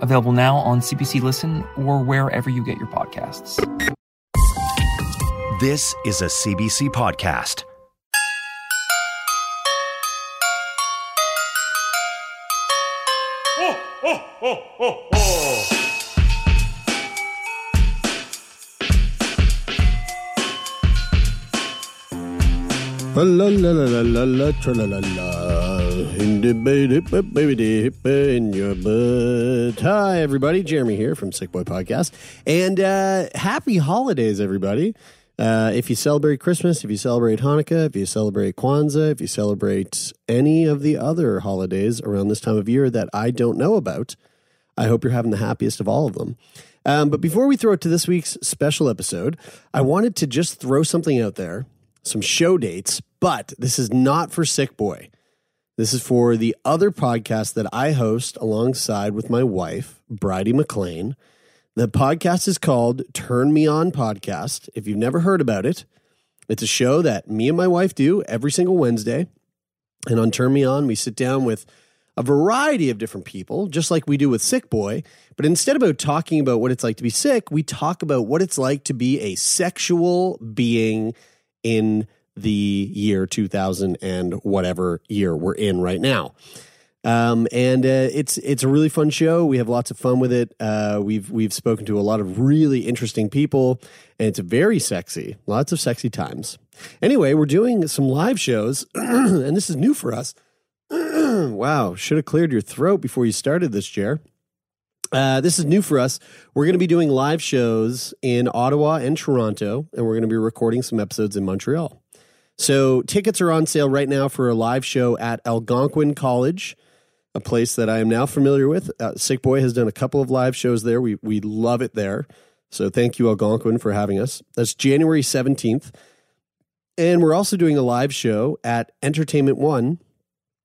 available now on CBC Listen or wherever you get your podcasts. This is a CBC podcast. La la la la la la tra la la la in your butt. Hi everybody, Jeremy here from Sick Boy Podcast, and uh, happy holidays, everybody. Uh, if you celebrate Christmas, if you celebrate Hanukkah, if you celebrate Kwanzaa, if you celebrate any of the other holidays around this time of year that I don't know about, I hope you're having the happiest of all of them. Um, but before we throw it to this week's special episode, I wanted to just throw something out there, some show dates, but this is not for Sick Boy. This is for the other podcast that I host alongside with my wife, Bridie McLean. The podcast is called Turn Me On Podcast. If you've never heard about it, it's a show that me and my wife do every single Wednesday. And on Turn Me On, we sit down with a variety of different people, just like we do with Sick Boy. But instead about talking about what it's like to be sick, we talk about what it's like to be a sexual being in the year 2000 and whatever year we're in right now. Um, and uh, it's it's a really fun show. We have lots of fun with it. Uh, we've we've spoken to a lot of really interesting people, and it's very sexy. Lots of sexy times. Anyway, we're doing some live shows, and this is new for us. wow, should have cleared your throat before you started this, Jer. Uh, this is new for us. We're going to be doing live shows in Ottawa and Toronto, and we're going to be recording some episodes in Montreal. So tickets are on sale right now for a live show at Algonquin College, a place that I am now familiar with. Uh, Sick Boy has done a couple of live shows there. We we love it there. So thank you Algonquin for having us. That's January 17th. And we're also doing a live show at Entertainment One,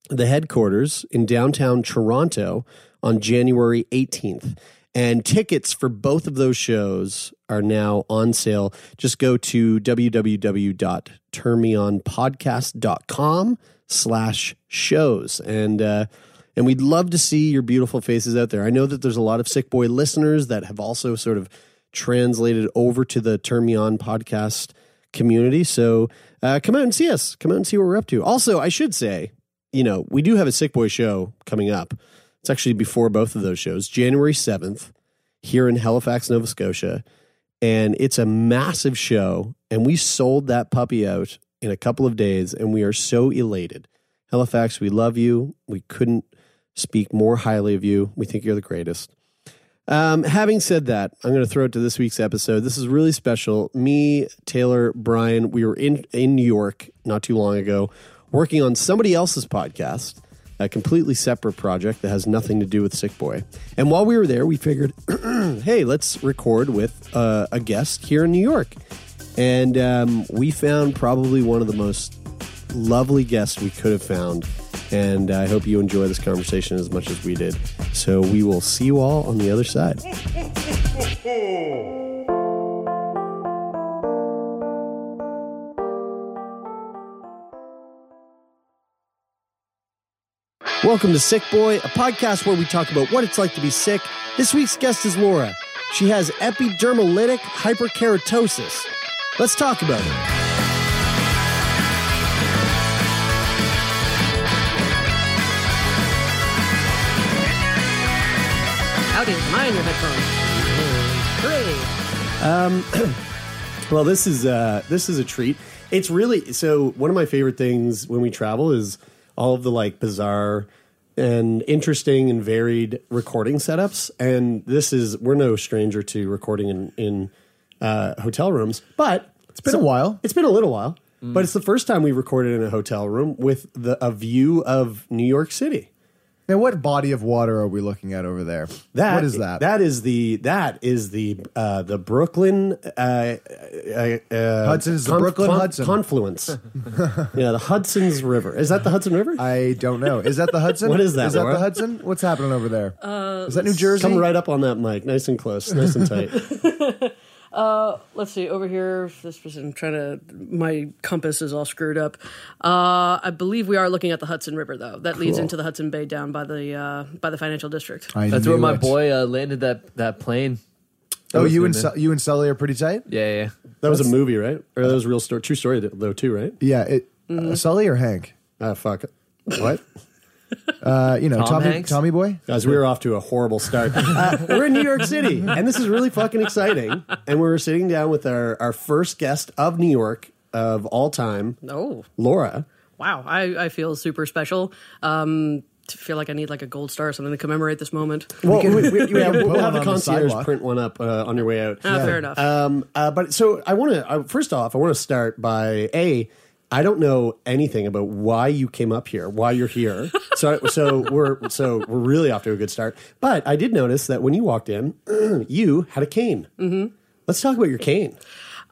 the headquarters in downtown Toronto on January 18th. And tickets for both of those shows are now on sale. Just go to www.turnmeonpodcast.com slash shows. And, uh, and we'd love to see your beautiful faces out there. I know that there's a lot of Sick Boy listeners that have also sort of translated over to the Turn Me On podcast community. So uh, come out and see us. Come out and see what we're up to. Also, I should say, you know, we do have a Sick Boy show coming up. It's actually before both of those shows, January 7th, here in Halifax, Nova Scotia. And it's a massive show. And we sold that puppy out in a couple of days. And we are so elated. Halifax, we love you. We couldn't speak more highly of you. We think you're the greatest. Um, having said that, I'm going to throw it to this week's episode. This is really special. Me, Taylor, Brian, we were in, in New York not too long ago working on somebody else's podcast, a completely separate project that has nothing to do with Sick Boy. And while we were there, we figured, hey, let's record with uh, a guest here in New York. And um, we found probably one of the most lovely guests we could have found. And I hope you enjoy this conversation as much as we did. So we will see you all on the other side. Welcome to Sick Boy, a podcast where we talk about what it's like to be sick. This week's guest is Laura. She has epidermolytic hyperkeratosis. Let's talk about it. Howdy, mine your headphones. Hooray. Um, well, this is uh, this is a treat. It's really so. One of my favorite things when we travel is all of the like bizarre and interesting and varied recording setups. And this is we're no stranger to recording in in uh, hotel rooms, but it's been a while. It's been a little while, but it's the first time we recorded in a hotel room with the a view of New York City. Now, what body of water are we looking at over there? That what is that? That is the that is the uh, the Brooklyn uh, uh, uh, Hudson is the Brooklyn Hudson. confluence. yeah, the Hudson's River. Is that the Hudson River? I don't know. Is that the Hudson? What is that, Is that Laura? the Hudson? What's happening over there? Uh, is that New Jersey? Come right up on that mic, nice and close, nice and tight. Uh, let's see over here. This was I'm trying to. My compass is all screwed up. Uh, I believe we are looking at the Hudson River, though. That leads Cool. into the Hudson Bay down by the uh, by the financial district. I That's knew where my it. boy uh, landed that that plane. That Oh, was you and man. Su- you and Sully are pretty tight. yeah, yeah. That was a movie, right? Or that was a real story, true story though, too, right? Yeah, it, Mm-hmm. uh, Sully or Hank? Ah, fuck. What? Uh, you know, Tom Tommy, Hanks? Tommy boy. Guys, we were off to a horrible start. Uh, we're in New York City, and this is really fucking exciting. And we're sitting down with our, our first guest of New York of all time, Oh, Laura. wow! I, I feel super special. Um, to feel like I need like a gold star or something to commemorate this moment. Well, we, we, we, can we'll have one the on the concierge print one up uh, on your way out. Ah, fair enough. Um, uh, but so I want to uh, first off, I want to start by a. I don't know anything about why you came up here, why you're here. So, so we're so we're really off to a good start. But I did notice that when you walked in, you had a cane. Mm-hmm. Let's talk about your cane.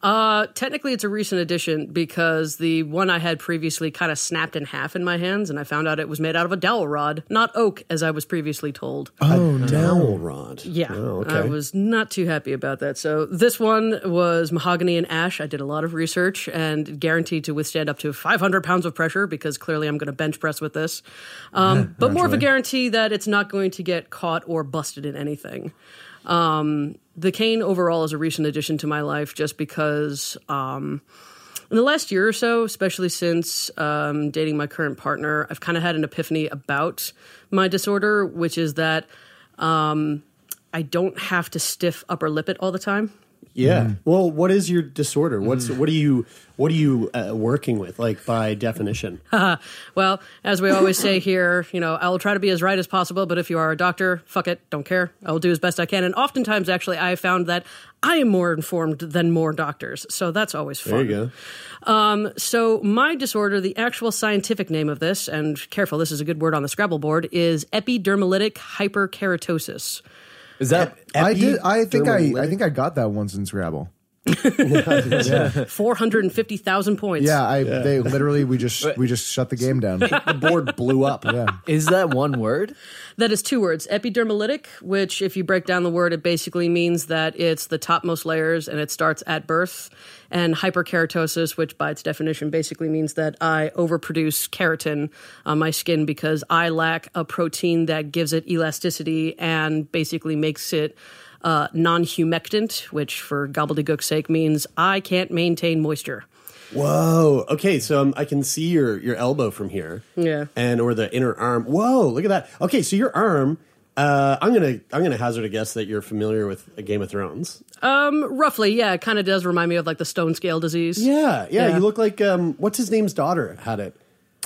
Uh, technically, it's a recent addition because the one I had previously kind of snapped in half in my hands, and I found out it was made out of a dowel rod, not oak, as I was previously told. Oh, dowel rod. Yeah, Oh, okay. I was not too happy about that. So this one was mahogany and ash. I did a lot of research and guaranteed to withstand up to 500 pounds of pressure because clearly I'm going to bench press with this. Um, but more of a guarantee that it's not going to get caught or busted in anything. Um, the cane overall is a recent addition to my life just because um, in the last year or so, especially since um, dating my current partner, I've kind of had an epiphany about my disorder, which is that um, I don't have to stiff upper lip it all the time. Yeah. Mm. Well, what is your disorder? What's what are you what are you uh, working with? Like by definition. Well, as we always say here, you know, I will try to be as right as possible, but if you are a doctor, fuck it, don't care. I will do as best I can. And oftentimes, actually, I have found that I am more informed than more doctors. So that's always fun. There you go. Um, so my disorder, the actual scientific name of this, and careful, this is a good word on the Scrabble board, is epidermolytic hyperkeratosis. Is that I did. I think I. I think I got that once in Scrabble. 450,000 points. Yeah, I. They literally we just we just shut the game down. The board blew up. Yeah. is that one word? That is two words. Epidermolytic, which, if you break down the word, it basically means that it's the topmost layers and it starts at birth. And hyperkeratosis, which by its definition basically means that I overproduce keratin on my skin because I lack a protein that gives it elasticity and basically makes it uh, non humectant, which for gobbledygook's sake means I can't maintain moisture. Whoa. Okay, so um, I can see your your elbow from here. Yeah. And or the inner arm. Whoa, look at that. Okay, so your arm. Uh, I'm gonna I'm gonna hazard a guess that you're familiar with a Game of Thrones. Um, roughly, yeah, it kind of does remind me of like the stone scale disease. Yeah, yeah. Yeah. You look like um, what's his name's daughter had it,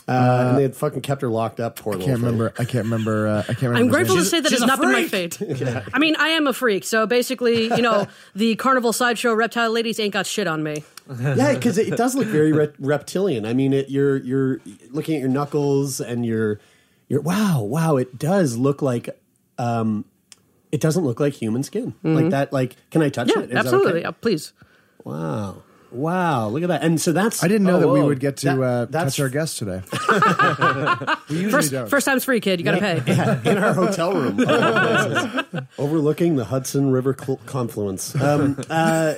uh, and they had fucking kept her locked up. Poor I little can't thing. remember. I can't remember. Uh, I can't remember. I'm grateful name. to say that she's has a not been my freak. fate. I mean, I am a freak, so basically, you know, the carnival sideshow reptile ladies ain't got shit on me. yeah, because it, it does look very re- reptilian. I mean, it, you're you're looking at your knuckles and you're you're wow wow. It does look like um, it doesn't look like human skin like that. Like, can I touch Mm-hmm. Yeah, it? Is that absolutely. okay? Yeah, please. Wow, wow. Look at that. And so that's I didn't know oh, that we whoa. would get to That- uh, that's touch our guests today. we usually First, don't. first time's free, kid. You got to pay. Yeah, in our hotel room, of all places, overlooking the Hudson River cl- confluence. Um, uh,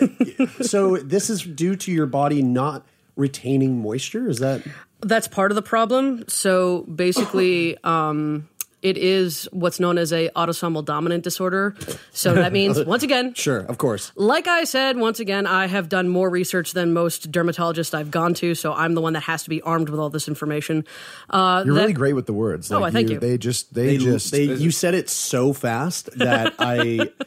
so this is due to your body not retaining moisture. Is that That's part of the problem. So basically, um, it is what's known as a autosomal dominant disorder. So that means, once again, sure? Of course. like I said, once again, I have done more research than most dermatologists I've gone to, so I'm the one that has to be armed with all this information. Uh, You're that- really great with the words. Oh, I thank you. They just. They, They just. they, you said it so fast that I.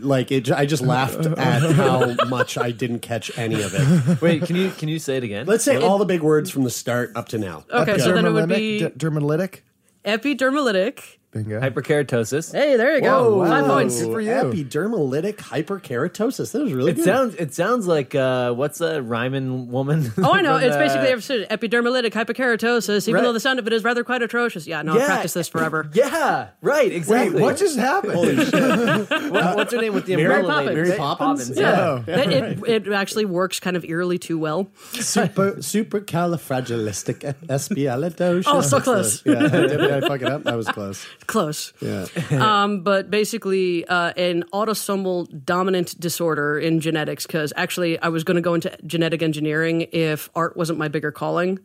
Like it, I just laughed at how much I didn't catch any of it. Wait, can you can you say it again? Let's say all the big words from the start up to now. Okay, so then it would Dermolytic- be d- dermolytic. Epidermolytic, Bingo. Hyperkeratosis. Hey, there you go. Whoa, Five wow. points. Good for you. Epidermolytic hyperkeratosis. That was really It good. sounds it sounds like uh, what's a Ryman woman? Oh, I know. from, It's uh, basically ever epidermolytic hyperkeratosis, even Right. though the sound of it is rather quite atrocious. Yeah, no, Yeah. I practiced this forever. Yeah, right. Exactly. Wait, what just happened? What- what's her name with the Mary umbrella Poppins. lady? Mary Poppins? Yeah. Yeah, it, it, it actually works kind of eerily too well. Super supercalifragilisticexpialidocious. Oh, so close. Yeah, did I fuck it up? That was close. Close. Yeah. Um, but basically, uh, an autosomal dominant disorder in genetics, because actually, I was going to go into genetic engineering if art wasn't my bigger calling.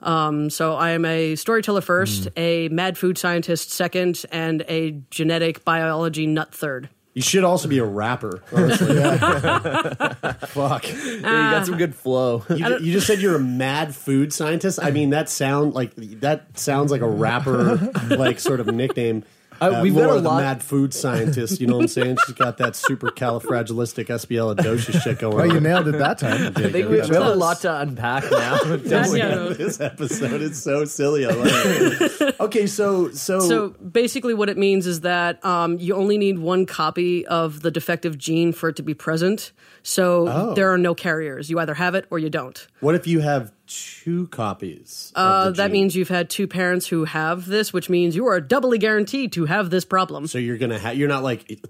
Um, so I am a storyteller first, a mad food scientist second, and a genetic biology nut third. You should also be a rapper, honestly. Fuck. Yeah, you got some good flow. You, ju- you just said you're a mad food scientist. I mean, that sound like that sounds like a rapper, like sort of nickname. Uh, we've got Laura, a the lot- mad food scientist. You know what I'm saying? She's got that super califragilistic supercalifragilisticexpialidocious shit going well, on. you nailed it that time. I think we, we have a lot to unpack now. don't we? This episode is so silly. I love it. okay, so so, So basically, what it means is that um, you only need one copy of the defective gene for it to be present. So Oh. there are no carriers. You either have it or you don't. what if you have two copies? Uh, that means you've had two parents who have this, which means you are doubly guaranteed to have this problem. So you're gonna have. You're not like it-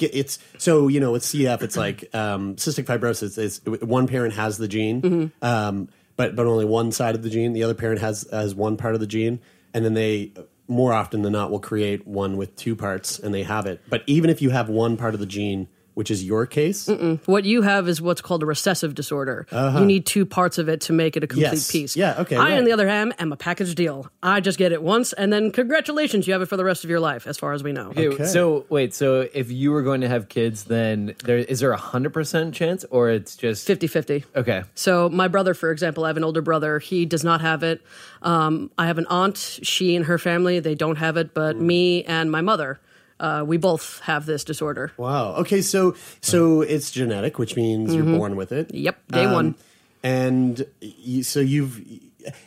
it's. So you know with CF, it's like um, cystic fibrosis. Is one parent has the gene, Mm-hmm. um, but but only one side of the gene. The other parent has has one part of the gene, and then they more often than not will create one with two parts, and they have it. But even if you have one part of the gene, which is your case, What you have is what's called a recessive disorder. You need two parts of it to make it a complete Uh-huh. Yes. piece. Yeah, okay, I, right. on the other hand, am a package deal. I just get it once, and then congratulations, you have it for the rest of your life, as far as we know. Okay, So wait, so if you were going to have kids, then there is there a hundred percent chance, or it's just 50 50. Okay, So my brother, for example, I have an older brother. He does not have it. Um, I have an aunt. She and her family they don't have it, but me and my mother, uh, we both have this disorder. wow. Okay, so so it's genetic, which means you're born with it. Mm-hmm. Yep, day one. And you, so you've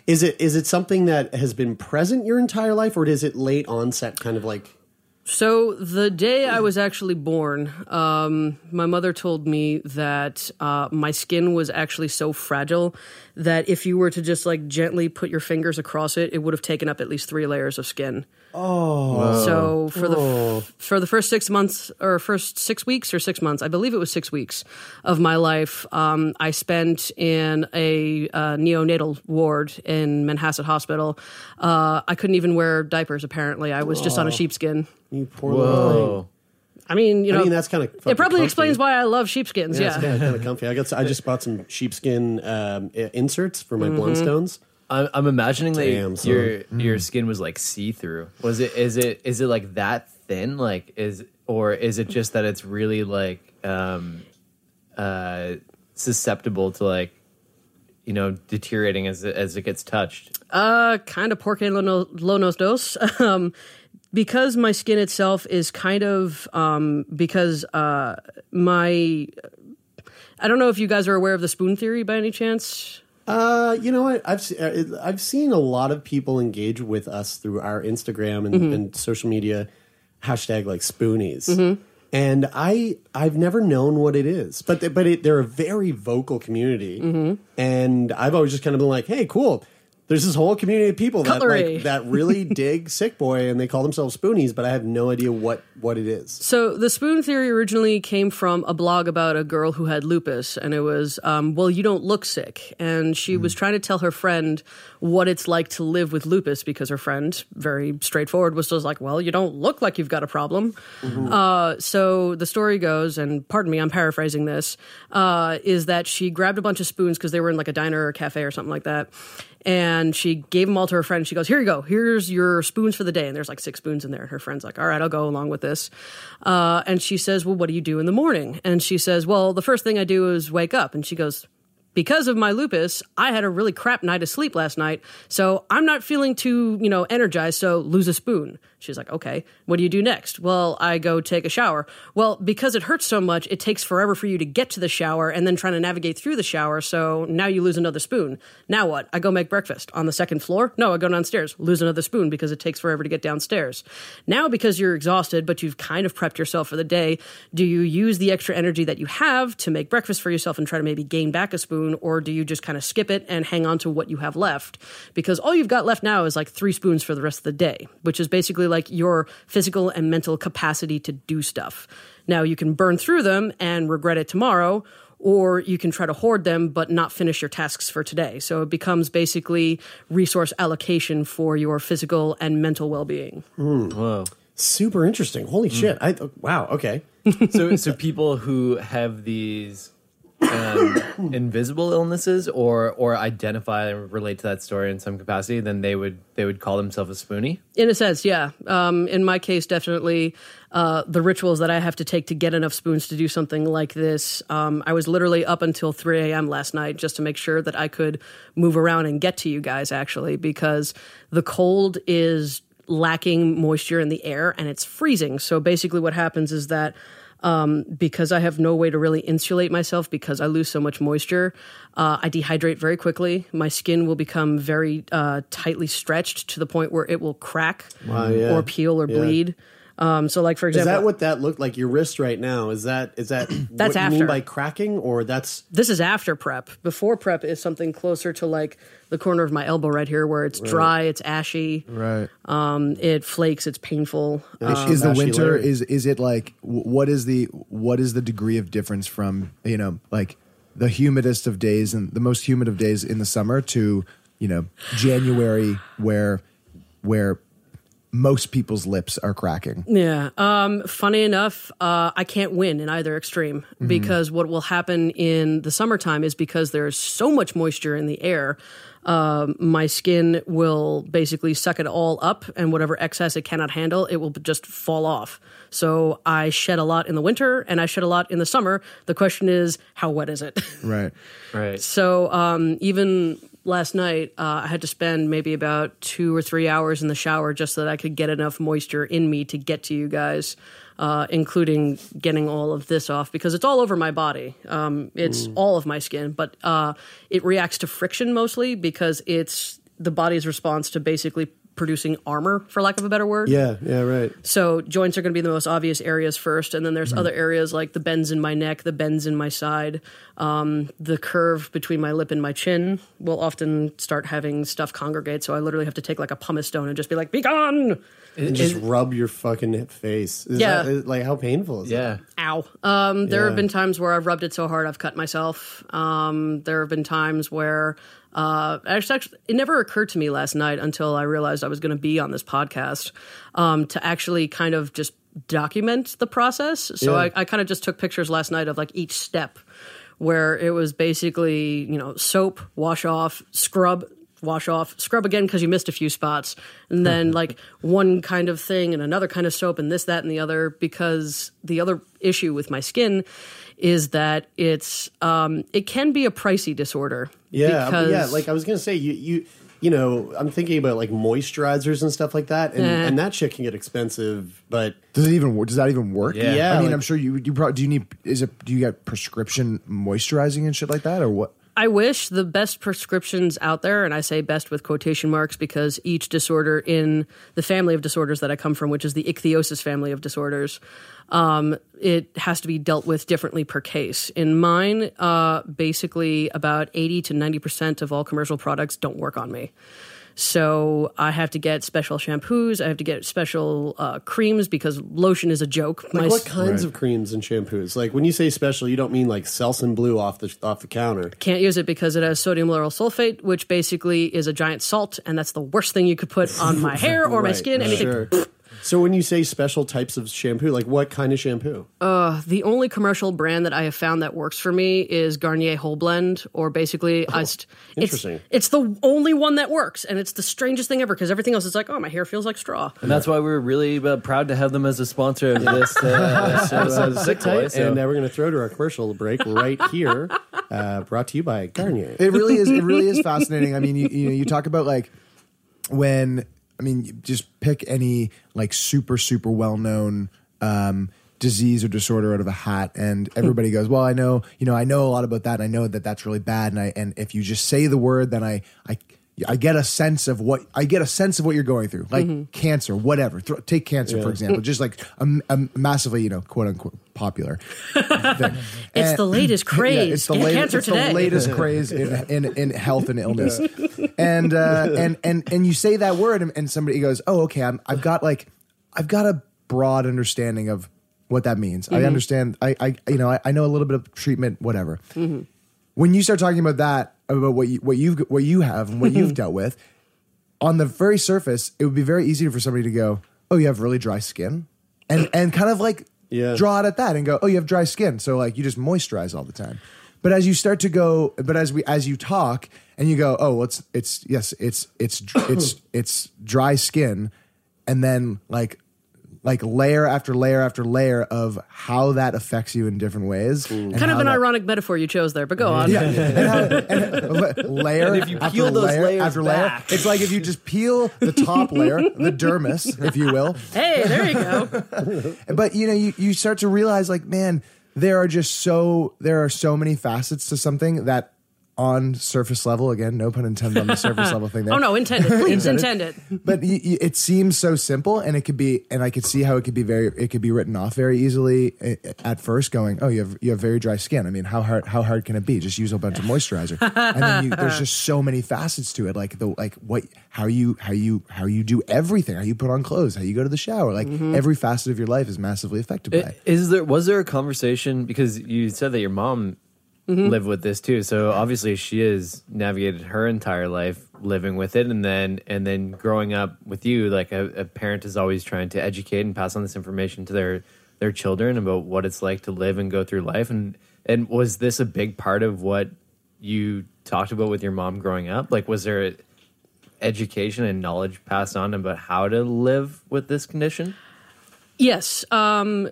is it is it something that has been present your entire life, or is it late onset, kind of like? So the day I was actually born, um, my mother told me that uh, my skin was actually so fragile that if you were to just like gently put your fingers across it, it would have taken up at least three layers of skin. Oh, so for the for the first six months or first six weeks or six months, I believe it was six weeks of my life, um, I spent in a uh, neonatal ward in Manhasset Hospital. Uh, I couldn't even wear diapers. Apparently, I was just on a sheepskin. You poor little thing. I mean, you know, I mean, that's kind of. it probably explains why I love sheepskins. Yeah, Yeah. it's kind of, kind of comfy. I got. I just bought some sheepskin um, inserts for my Blundstones. I'm, I'm imagining Damn, that son. your your skin was like see through. Was it? Is it? Is it like that thin? Like is or is it just that it's really like um uh susceptible to like you know deteriorating as it, as it gets touched? Uh, kind of porque lo, no, lo nos dos. Um, because my skin itself is kind of um, because uh, my I don't know if you guys are aware of the spoon theory by any chance. Uh, you know what? I've uh, I've seen a lot of people engage with us through our Instagram and, Mm-hmm. and social media hashtag like spoonies. And I I've never known what it is, but they, but it, they're a very vocal community, Mm-hmm. and I've always just kind of been like, hey, cool. There's this whole community of people that Cutlery. like that really dig Sick Boy, and they call themselves spoonies, but I have no idea what what it is. So the spoon theory originally came from a blog about a girl who had lupus, and it was, um, well, you don't look sick, and she was trying to tell her friend what it's like to live with lupus because her friend, very straightforward, was just like, well, you don't look like you've got a problem. Uh, so the story goes, and pardon me, I'm paraphrasing this, uh, is that she grabbed a bunch of spoons because they were in like a diner or a cafe or something like that. And she gave them all to her friend. She goes, Here you go. Here's your spoons for the day. And there's like six spoons in there. And her friend's like, All right, I'll go along with this. Uh, and she says, Well, what do you do in the morning? And she says, Well, the first thing I do is wake up. And she goes, because of my lupus, I had a really crap night of sleep last night, so I'm not feeling too, you know, energized, so lose a spoon. She's like, okay, what do you do next? Well, I go take a shower. Well, because it hurts so much, it takes forever for you to get to the shower and then trying to navigate through the shower. So now you lose another spoon. Now what? I go make breakfast on the second floor? No, I go downstairs, lose another spoon because it takes forever to get downstairs. Now, because you're exhausted, but you've kind of prepped yourself for the day, do you use the extra energy that you have to make breakfast for yourself and try to maybe gain back a spoon, or do you just kind of skip it and hang on to what you have left? Because all you've got left now is like three spoons for the rest of the day, which is basically like your physical and mental capacity to do stuff. Now, you can burn through them and regret it tomorrow, or you can try to hoard them but not finish your tasks for today. So it becomes basically resource allocation for your physical and mental well being. Hmm. Wow! Super interesting. Holy hmm. shit. I oh, wow, okay. so so people who have these um, invisible illnesses or or identify and relate to that story in some capacity, then they would they would call themselves a spoonie. In a sense, yeah. Um, in my case, definitely uh, the rituals that I have to take to get enough spoons to do something like this. Um, I was literally up until 3 a.m. last night just to make sure that I could move around and get to you guys, actually, because the cold is lacking moisture in the air and it's freezing. So basically, what happens is that um, because I have no way to really insulate myself because I lose so much moisture. Uh, I dehydrate very quickly. My skin will become very uh, tightly stretched to the point where it will crack Wow, yeah. or peel or Yeah. bleed. Um, so, like for example, Is that what that looked like? Your wrist right now is that is that That's what you mean by cracking or that's this is after prep. Before prep is something closer to like the corner of my elbow right here, where it's Right. dry, it's ashy, Right. um, it flakes, it's painful. Um, is the winter Larry. is is it like what is the what is the degree of difference from you know like the humidest of days and the most humid of days in the summer to you know January where where most people's lips are cracking. Yeah. Um, funny enough, uh, I can't win in either extreme Mhm. because what will happen in the summertime is because there's so much moisture in the air. Um, my skin will basically suck it all up, and whatever excess it cannot handle, it will just fall off. So I shed a lot in the winter, and I shed a lot in the summer. The question is, how wet is it? Right. Right. So um, even last night, uh, I had to spend maybe about two or three hours in the shower just so that I could get enough moisture in me to get to you guys, uh, including getting all of this off because it's all over my body. Um, it's all of my skin, but uh, it reacts to friction mostly because it's the body's response to basically producing armor, for lack of a better word. Yeah, yeah, right. So joints are going to be the most obvious areas first, and then there's Mhm. other areas like the bends in my neck, the bends in my side, um, the curve between my lip and my chin will often start having stuff congregate. So I literally have to take like a pumice stone and just be like, "Be gone!" and just rub your fucking face. Is Yeah. that, like how painful is yeah. Ow. Um, there Yeah. have been times where I've rubbed it so hard I've cut myself. Um, there have been times where uh, actually, it never occurred to me last night until I realized I was going to be on this podcast um, to actually kind of just document the process. So Yeah. I, I kind of just took pictures last night of like each step where it was basically, you know, soap, wash off, scrub, wash off, scrub again because you missed a few spots, and then like one kind of thing and another kind of soap and this, that, and the other. Because the other issue with my skin is that it's um, it can be a pricey disorder. Yeah, because yeah. Like I was gonna say, you you you know, I'm thinking about like moisturizers and stuff like that, and, Eh. and that shit can get expensive. But Does it even? Does that even work? Yeah. Yeah, I mean, like- I'm sure you you probably do. You need is it? Do you get prescription moisturizing and shit like that, or what? I wish the best prescriptions out there, and I say best with quotation marks because each disorder in the family of disorders that I come from, which is the ichthyosis family of disorders, um, it has to be dealt with differently per case. In mine, uh, basically about 80 to 90% of all commercial products don't work on me. So I have to get special shampoos. I have to get special uh, creams because lotion is a joke. like, My what s- kinds of creams and shampoos? Like when you say special, you don't mean like Selsun Blue off the off the counter. Can't use it because it has sodium lauryl sulfate, which basically is a giant salt, and that's the worst thing you could put on my hair or my Right, skin. Anything. Sure. so when you say special types of shampoo, like what kind of shampoo? Uh, the only commercial brand that I have found that works for me is Garnier Whole Blend, or basically, I st- it's, Oh, interesting. it's the only one that works, and it's the strangest thing ever because everything else is like, oh, my hair feels like straw. And that's why we're really uh, proud to have them as a sponsor of this. Uh, So, uh, episode of sit Sick Boy, so- and now we're going to throw to our commercial break right here. Uh, brought to you by Garnier. It really is. It really is fascinating. I mean, you you know, you talk about like when I mean, just pick any like super super well known um, disease or disorder out of a hat, and everybody goes, "Well, I know, you know, I know a lot about that. And I know that that's really bad." And I and if you just say the word, then I I. I get a sense of what I get a sense of what you're going through, like cancer, whatever. Thro- take cancer for example, just like a, a massively, you know, quote unquote popular. thing. It's the latest craze. it's the, Get latest, cancer it's today. the latest craze in, in, in health and illness. And uh, and and and you say that word, and, and somebody goes, "Oh, okay, I'm, I've got like, I've got a broad understanding of what that means. I Mhm. understand. I, I you know, I, I know a little bit of treatment, whatever." Mhm. When you start talking about that, about what you what you what you have and what you've dealt with, on the very surface, it would be very easy for somebody to go, "Oh, you have really dry skin," and and kind of like draw it at that and go, "Oh, you have dry skin," so like you just moisturize all the time. But as you start to go, but as we as you talk and you go, "Oh, well, it's it's yes, it's it's it's it's dry skin," and then like like layer after layer after layer of how that affects you in different ways. kind of an that- ironic metaphor you chose there, but go on. yeah, and how, and layer And if you after peel those layer layers after back. layer, it's like if you just peel the top layer, the dermis, if you will. Hey, there you go. But you know, you, you start to realize, like, man, there are just so there are so many facets to something that on surface level, again, no pun intended on the surface level thing. There. Oh no, intended. Please intended. it. But y- y- it seems so simple, and it could be, and I could see how it could be very, it could be written off very easily eh, at first. Going, oh, you have you have very dry skin. I mean, how hard how hard can it be? Just use a bunch of moisturizer, and then you, there's just so many facets to it. Like the like what how you how you how you do everything, how you put on clothes, how you go to the shower. Like Mhm. every facet of your life is massively affected by. I- Is there was there a conversation because you said that your mom Mhm. lived with this too, so obviously she has navigated her entire life living with it, and then and then growing up with you, like a, a parent is always trying to educate and pass on this information to their their children about what it's like to live and go through life, and and was this a big part of what you talked about with your mom growing up? Like, was there education and knowledge passed on about how to live with this condition? Yes. Um,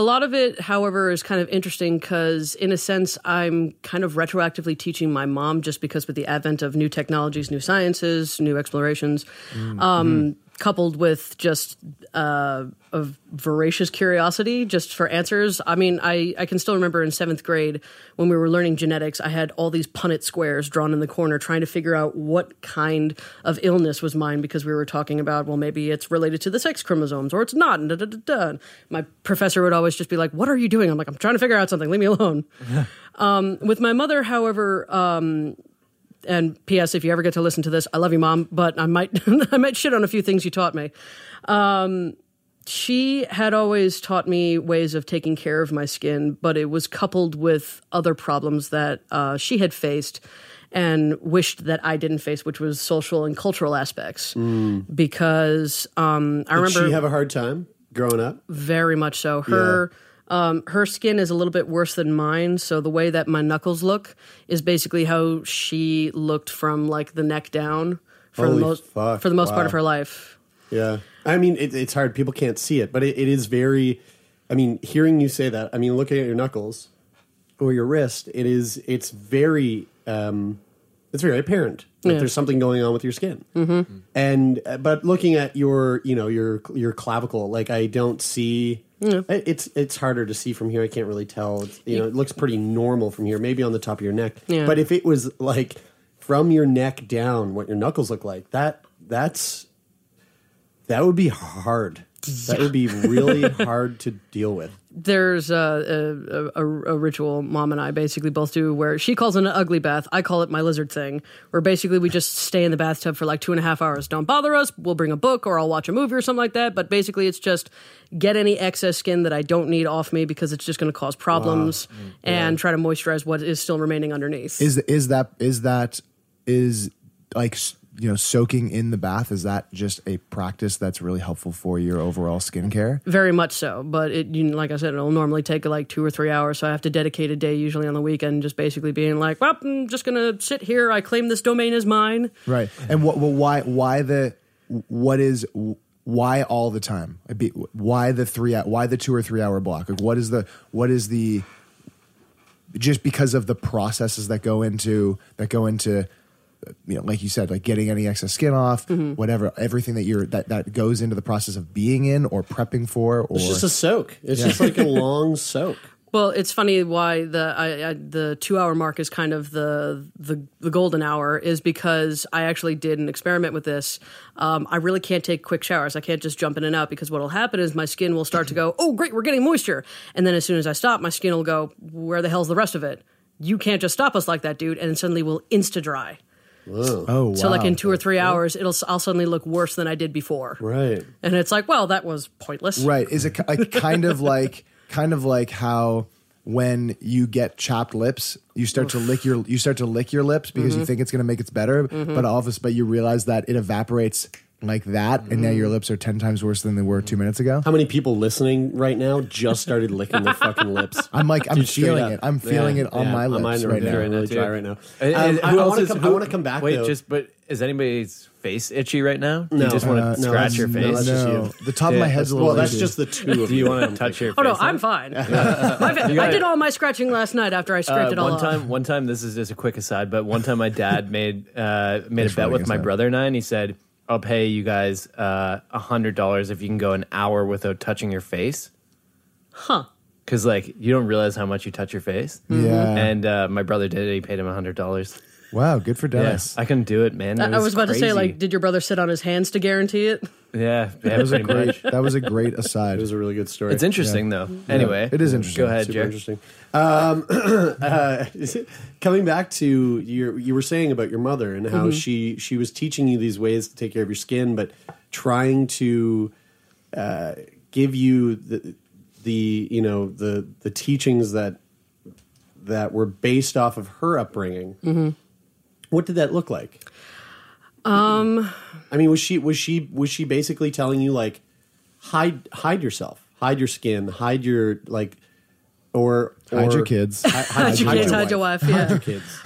a lot of it, however, is kind of interesting because, in a sense, I'm kind of retroactively teaching my mom just because with the advent of new technologies, new sciences, new explorations, Mm. um, coupled with just uh, a voracious curiosity just for answers. I mean, I, I can still remember in seventh grade when we were learning genetics, I had all these Punnett squares drawn in the corner trying to figure out what kind of illness was mine because we were talking about, well, maybe it's related to the sex chromosomes or it's not. And da, da, da. My professor would always just be like, What are you doing? I'm like, I'm trying to figure out something. Leave me alone. um, with my mother, however, um, and P.S. If you ever get to listen to this, I love you, mom, but I might I might shit on a few things you taught me. Um, she had always taught me ways of taking care of my skin, but it was coupled with other problems that uh, she had faced and wished that I didn't face, which was social and cultural aspects. Because um, I Did remember she have a hard time growing up? very much so. Her um, her skin is a little bit worse than mine, so the way that my knuckles look is basically how she looked from like the neck down for Holy the most fuck, for the most part of her life. Yeah. I mean, it, it's hard. People can't see it, but it, it is very. I mean, hearing you say that, I mean, looking at your knuckles or your wrist, it is. It's very. Um, it's very apparent that Yeah. there's something going on with your skin. Mm-hmm. And uh, but looking at your, you know, your your clavicle, like I don't see. Yeah. It's it's harder to see from here. I can't really tell. It's, you know, it looks pretty normal from here. Maybe on the top of your neck. Yeah. But if it was like from your neck down, what your knuckles look like, that that's that would be hard. That would be really hard to deal with. There's a, a, a, a ritual mom and I basically both do where she calls it an ugly bath. I call it my lizard thing, where basically we just stay in the bathtub for like two and a half hours. Don't bother us. We'll bring a book or I'll watch a movie or something like that. But basically, it's just get any excess skin that I don't need off me because it's just going to cause problems mm, and try to moisturize what is still remaining underneath. Is is that is that is like s- you know soaking in the bath? Is that just a practice that's really helpful for your overall skincare? Very much so, but it, you know, like I said, it'll normally take like two or three hours. So I have to dedicate a day, usually on the weekend, just basically being like, "Well, I'm just gonna sit here. I claim this domain as mine." Right. And what? Well, why? Why the? What is? Why all the time? Why the three? Why the two or three hour block? Like, what is the? What is the? Just because of the processes that go into that go into you know, like you said, like getting any excess skin off, Mm-hmm. whatever, everything that you're that that goes into the process of being in or prepping for, or It's just a soak. It's Yeah. just like a long soak. Well, it's funny why the I, I, the two hour mark is kind of the, the the golden hour is because I actually did an experiment with this. Um, I really can't take quick showers. I can't just jump in and out because what will happen is my skin will start to go, oh great, we're getting moisture, and then as soon as I stop, my skin will go, where the hell's the rest of it? You can't just stop us like that, dude, and suddenly we'll insta dry. Oh, wow. So like in two or three hours, it'll I'll suddenly look worse than I did before, Right. and it's like, well, that was pointless, right? Is it like kind of like kind of like how when you get chapped lips, you start to lick your you start to lick your lips because Mm-hmm. you think it's going to make it better, but all of a but you realize that it evaporates like that, and now your Mm-hmm. lips are ten times worse than they were two minutes ago. How many people listening right now just started licking their fucking lips? I'm like I'm Dude, straight feeling up. it. I'm feeling Yeah, it on yeah. my lips Mine are right really, now. really too. dry right now. And- Um, I, who I else want to come. I who- want to come back. Wait, though. just but is anybody's face itchy right now? Do No. you just want to Uh, no, scratch that's- your no, face? that's just No, the top of my head's a that's- little. well, that's itchy. just the two of Do you want to touch your? Face? Oh no, face I'm fine. My fa- I did all my scratching last night after I scraped Uh, it all one off. time, one time. This is just a quick aside, but one time my dad made uh, made a bet with my brother and I, and he said, "I'll pay you guys uh, a hundred dollars if you can go an hour without touching your face." Huh. Because like you don't realize how much you touch your face. Yeah. And uh, my brother did it. He paid him a hundred dollars. wow, good for Dennis. Yes, I couldn't do it, man. It I I was about to say, like, did your brother sit on his hands to guarantee it? Yeah, yeah, That was a pretty much. great. That was a great aside. It was a really good story. It's interesting though. Anyway, It is interesting. Go ahead, Super Jer. interesting. Um, uh, coming back to your, you were saying about your mother and how she she was teaching you these ways to take care of your skin, but trying to uh, give you the the you know the the teachings that that were based off of her upbringing. What did that look like? Um, I mean, was she was she was she basically telling you like hide hide yourself, hide your skin, hide your like, or Hide your kids. Hi- hide, your kids, hide your wife, yeah. hide your kids.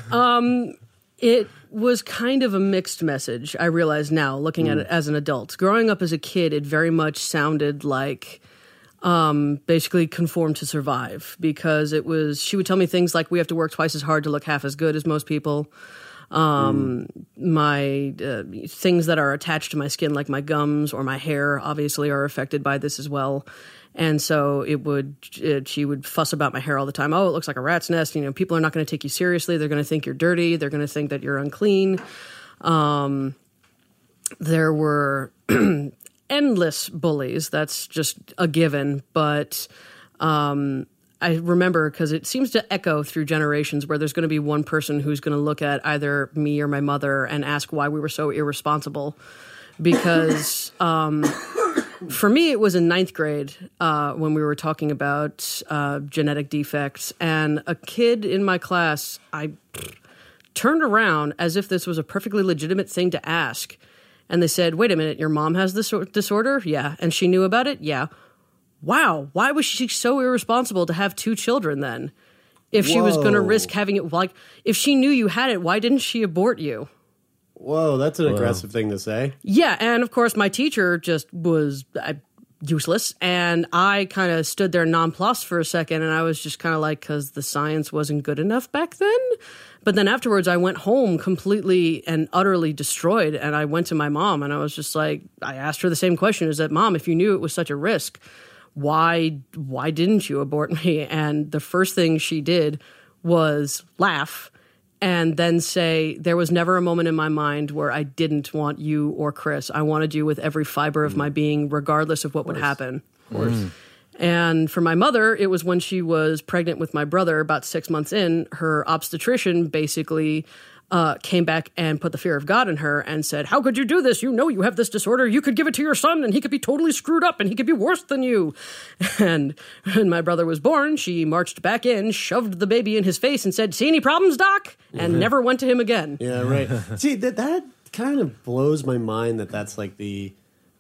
It was kind of a mixed message. I realize now, looking at it as an adult. Growing up as a kid, it very much sounded like um, basically conform to survive because it was. She would tell me things like, "We have to work twice as hard to look half as good as most people." Um, My uh, things that are attached to my skin, like my gums or my hair, obviously are affected by this as well. And so it would, it, she would fuss about my hair all the time. Oh, it looks like a rat's nest. You know, people are not going to take you seriously. They're going to think you're dirty. They're going to think that you're unclean. Um, there were endless bullies. That's just a given. But um, I remember because it seems to echo through generations where there's going to be one person who's going to look at either me or my mother and ask why we were so irresponsible. Because um, for me, it was in ninth grade uh, when we were talking about uh, genetic defects, and a kid in my class, I turned around as if this was a perfectly legitimate thing to ask. And they said, Wait a minute, your mom has this disorder? Yeah. And she knew about it? Yeah. Wow. Why was she so irresponsible to have two children then? If she was going to risk having it, like, if she knew you had it, why didn't she abort you? Whoa, that's an aggressive thing to say. Yeah, and of course, my teacher just was uh, useless, and I kind of stood there nonplussed for a second, and I was just kind of like, because the science wasn't good enough back then. But then afterwards, I went home completely and utterly destroyed, and I went to my mom, and I was just like, I asked her the same question: Is that mom, if you knew it was such a risk, why why didn't you abort me? And the first thing she did was laugh and then say there was never a moment in my mind where I didn't want you or Chris. I wanted you with every fiber of my being, regardless of what would happen. Of course. Mm. And for my mother, it was when she was pregnant with my brother, about six months in, her obstetrician basically uh, came back and put the fear of God in her and said, How could you do this? You know you have this disorder. You could give it to your son and he could be totally screwed up and he could be worse than you. And when my brother was born, she marched back in, shoved the baby in his face, and said, See any problems, doc? And never went to him again. Yeah, right. See that that kind of blows my mind that that's like the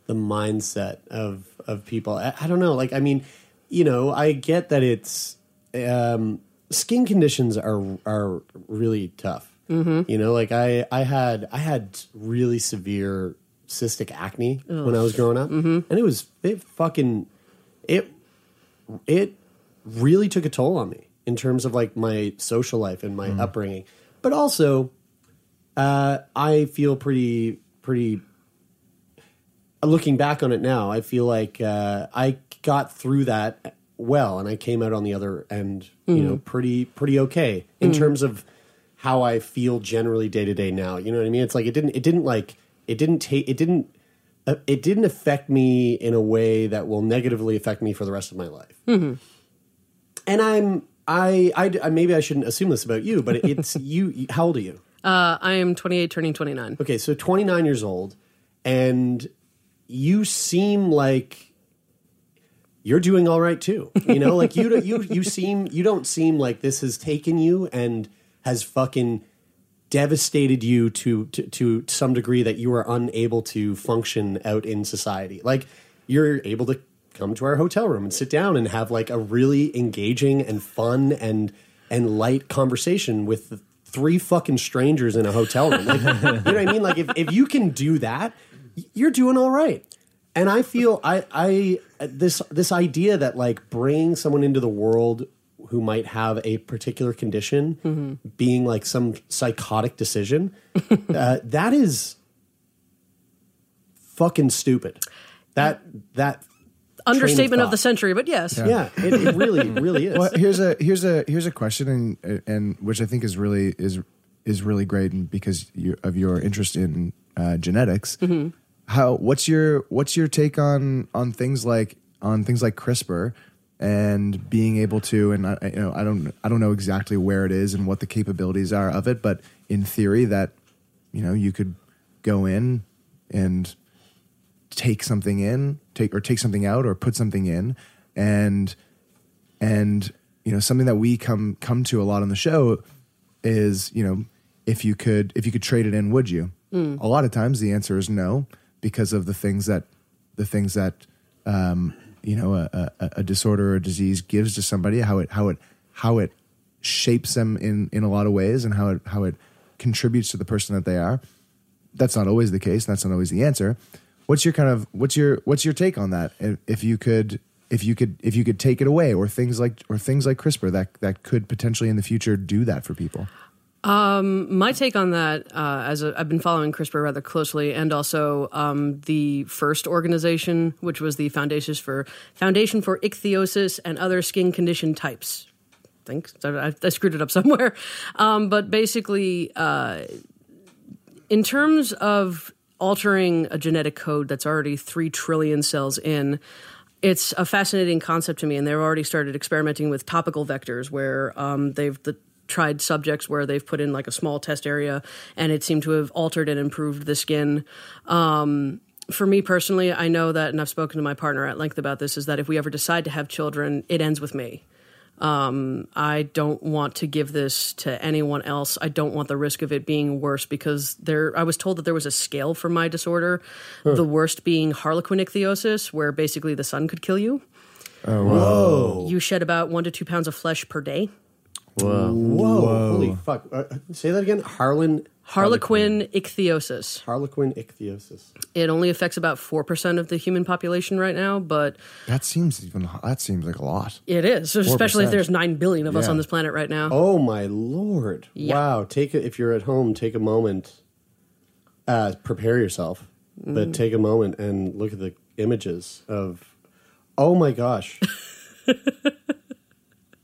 the mindset of of people. I, I don't know. Like, I mean, you know, I get that it's um, skin conditions are are really tough. Mm-hmm. You know, like I I had I had really severe cystic acne when I was growing up, and it was it fucking it it really took a toll on me in terms of like my social life and my upbringing. But also, Uh, I feel pretty pretty. Looking back on it now, I feel like uh, I got through that well, and I came out on the other end, you know, pretty pretty okay in Mm. terms of how I feel generally day to day now. You know what I mean? It's like it didn't it didn't like it didn't take it didn't uh, it didn't affect me in a way that will negatively affect me for the rest of my life. Mm-hmm. And I'm I, I I- maybe I shouldn't assume this about you, but it's you. you- How old are you? Uh, I am 28, turning 29. Okay, so 29 years old, and you seem like you're doing all right too. You know, like you you you seem you don't seem like this has taken you and has fucking devastated you to, to to some degree that you are unable to function out in society. Like you're able to come to our hotel room and sit down and have like a really engaging and fun and and light conversation with three fucking strangers in a hotel room. Like, you know what I mean? Like if, if you can do that, you're doing all right. And I feel I I this this idea that like bringing someone into the world who might have a particular condition being like some psychotic decision uh, that is fucking stupid. That that Understatement of, thought. the century, but yes. Yeah, it, it really really is. Well, here's a here's a here's a question, and and which I think is really is is really great, and because you, of your interest in uh, genetics. Mm-hmm. How what's your what's your take on on things like on things like CRISPR and being able to and I, you know I don't I don't know exactly where it is and what the capabilities are of it, but in theory that you know you could go in and take something in, take or take something out or put something in and and you know something that we come come to a lot on the show is you know if you could if you could trade it in would you Mm. a lot of times the answer is no because of the things that the things that um, you know a, a, a disorder or a disease gives to somebody how it how it how it shapes them in in a lot of ways and how it how it contributes to the person that they are that's not always the case. That's not always the answer. What's your kind of what's your what's your take on that? If, if you could if you could if you could take it away or things like or things like CRISPR that that could potentially in the future do that for people Um, my take on that, uh, as I've been following CRISPR rather closely, and also um, the first organization, which was the Foundations for Foundation for Ichthyosis and Other Skin Condition Types. I think I, I screwed it up somewhere, um, but basically, uh, in terms of altering a genetic code that's already three trillion cells in. It's a fascinating concept to me, and they've already started experimenting with topical vectors, where um, they've the, tried subjects where they've put in like a small test area, and it seemed to have altered and improved the skin. Um, for me personally, I know that, and I've spoken to my partner at length about this, is that if we ever decide to have children, it ends with me. Um, I don't want to give this to anyone else. I don't want the risk of it being worse because there. I was told that there was a scale for my disorder, Huh. the worst being harlequin ichthyosis, where basically the sun could kill you. Oh, Whoa. You shed about one to two pounds of flesh per day. Whoa. Whoa. Holy fuck. Uh, say that again. Harlan. Harlequin ichthyosis. Harlequin ichthyosis. It only affects about 4% of the human population right now, but that seems even that seems like a lot it is, especially if 4%. there's 9 billion of us on this planet right now. Oh my lord! Yeah. Wow. Take it if you're at home. Take a moment. Uh, prepare yourself, but Mm. take a moment and look at the images of. Oh my gosh.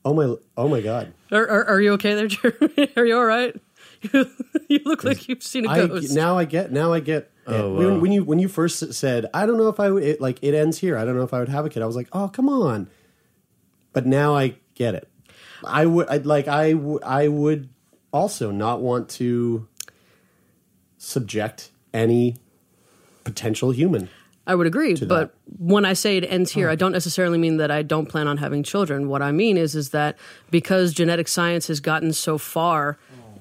oh my! Oh my god! Are, are, are you okay there, Jeremy? Are you all right? you look like you've seen a ghost. now I get. Now I get. Oh, uh, when, wow. when you when you first said, I don't know if I would it, like it ends here. I don't know if I would have a kid. I was like, oh come on. But now I get it. I would I'd like I w- I would also not want to subject any potential human. I would agree, to but when I say it ends here, I don't necessarily mean that I don't plan on having children. What I mean is, is that because genetic science has gotten so far,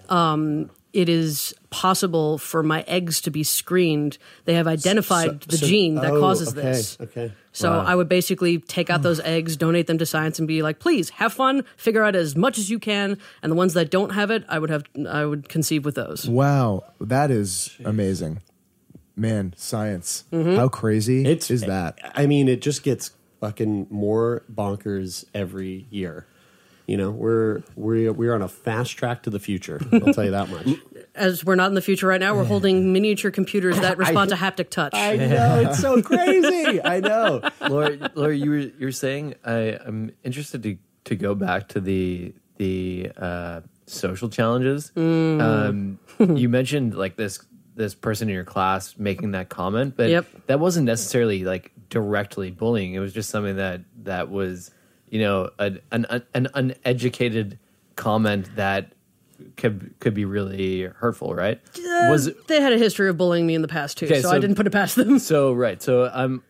um, it is possible for my eggs to be screened. They have identified So- the so- gene that oh, causes okay, this. Okay. So Wow. I would basically take out those eggs, donate them to science, and be like, "Please have fun, figure out as much as you can." And the ones that don't have it, I would have, I would conceive with those. wow that is amazing man science Mm-hmm. how crazy It's is that I mean, it just gets fucking more bonkers every year. You know, we're we're we're on a fast track to the future. I'll tell you that much. as we're not in the future right now, we're holding miniature computers that respond to haptic touch. I know it's so crazy. I know. Laura, Laura, you were you were saying I, I'm interested to to go back to the the uh, social challenges. Mm. Um, you mentioned like this this person in your class making that comment, but Yep. that wasn't necessarily like directly bullying. It was just something that that was you know an an, an uneducated comment that could could be really hurtful, right? was they had a history of bullying me in the past too, Okay, so, so- I didn't put it past them. So right. So um,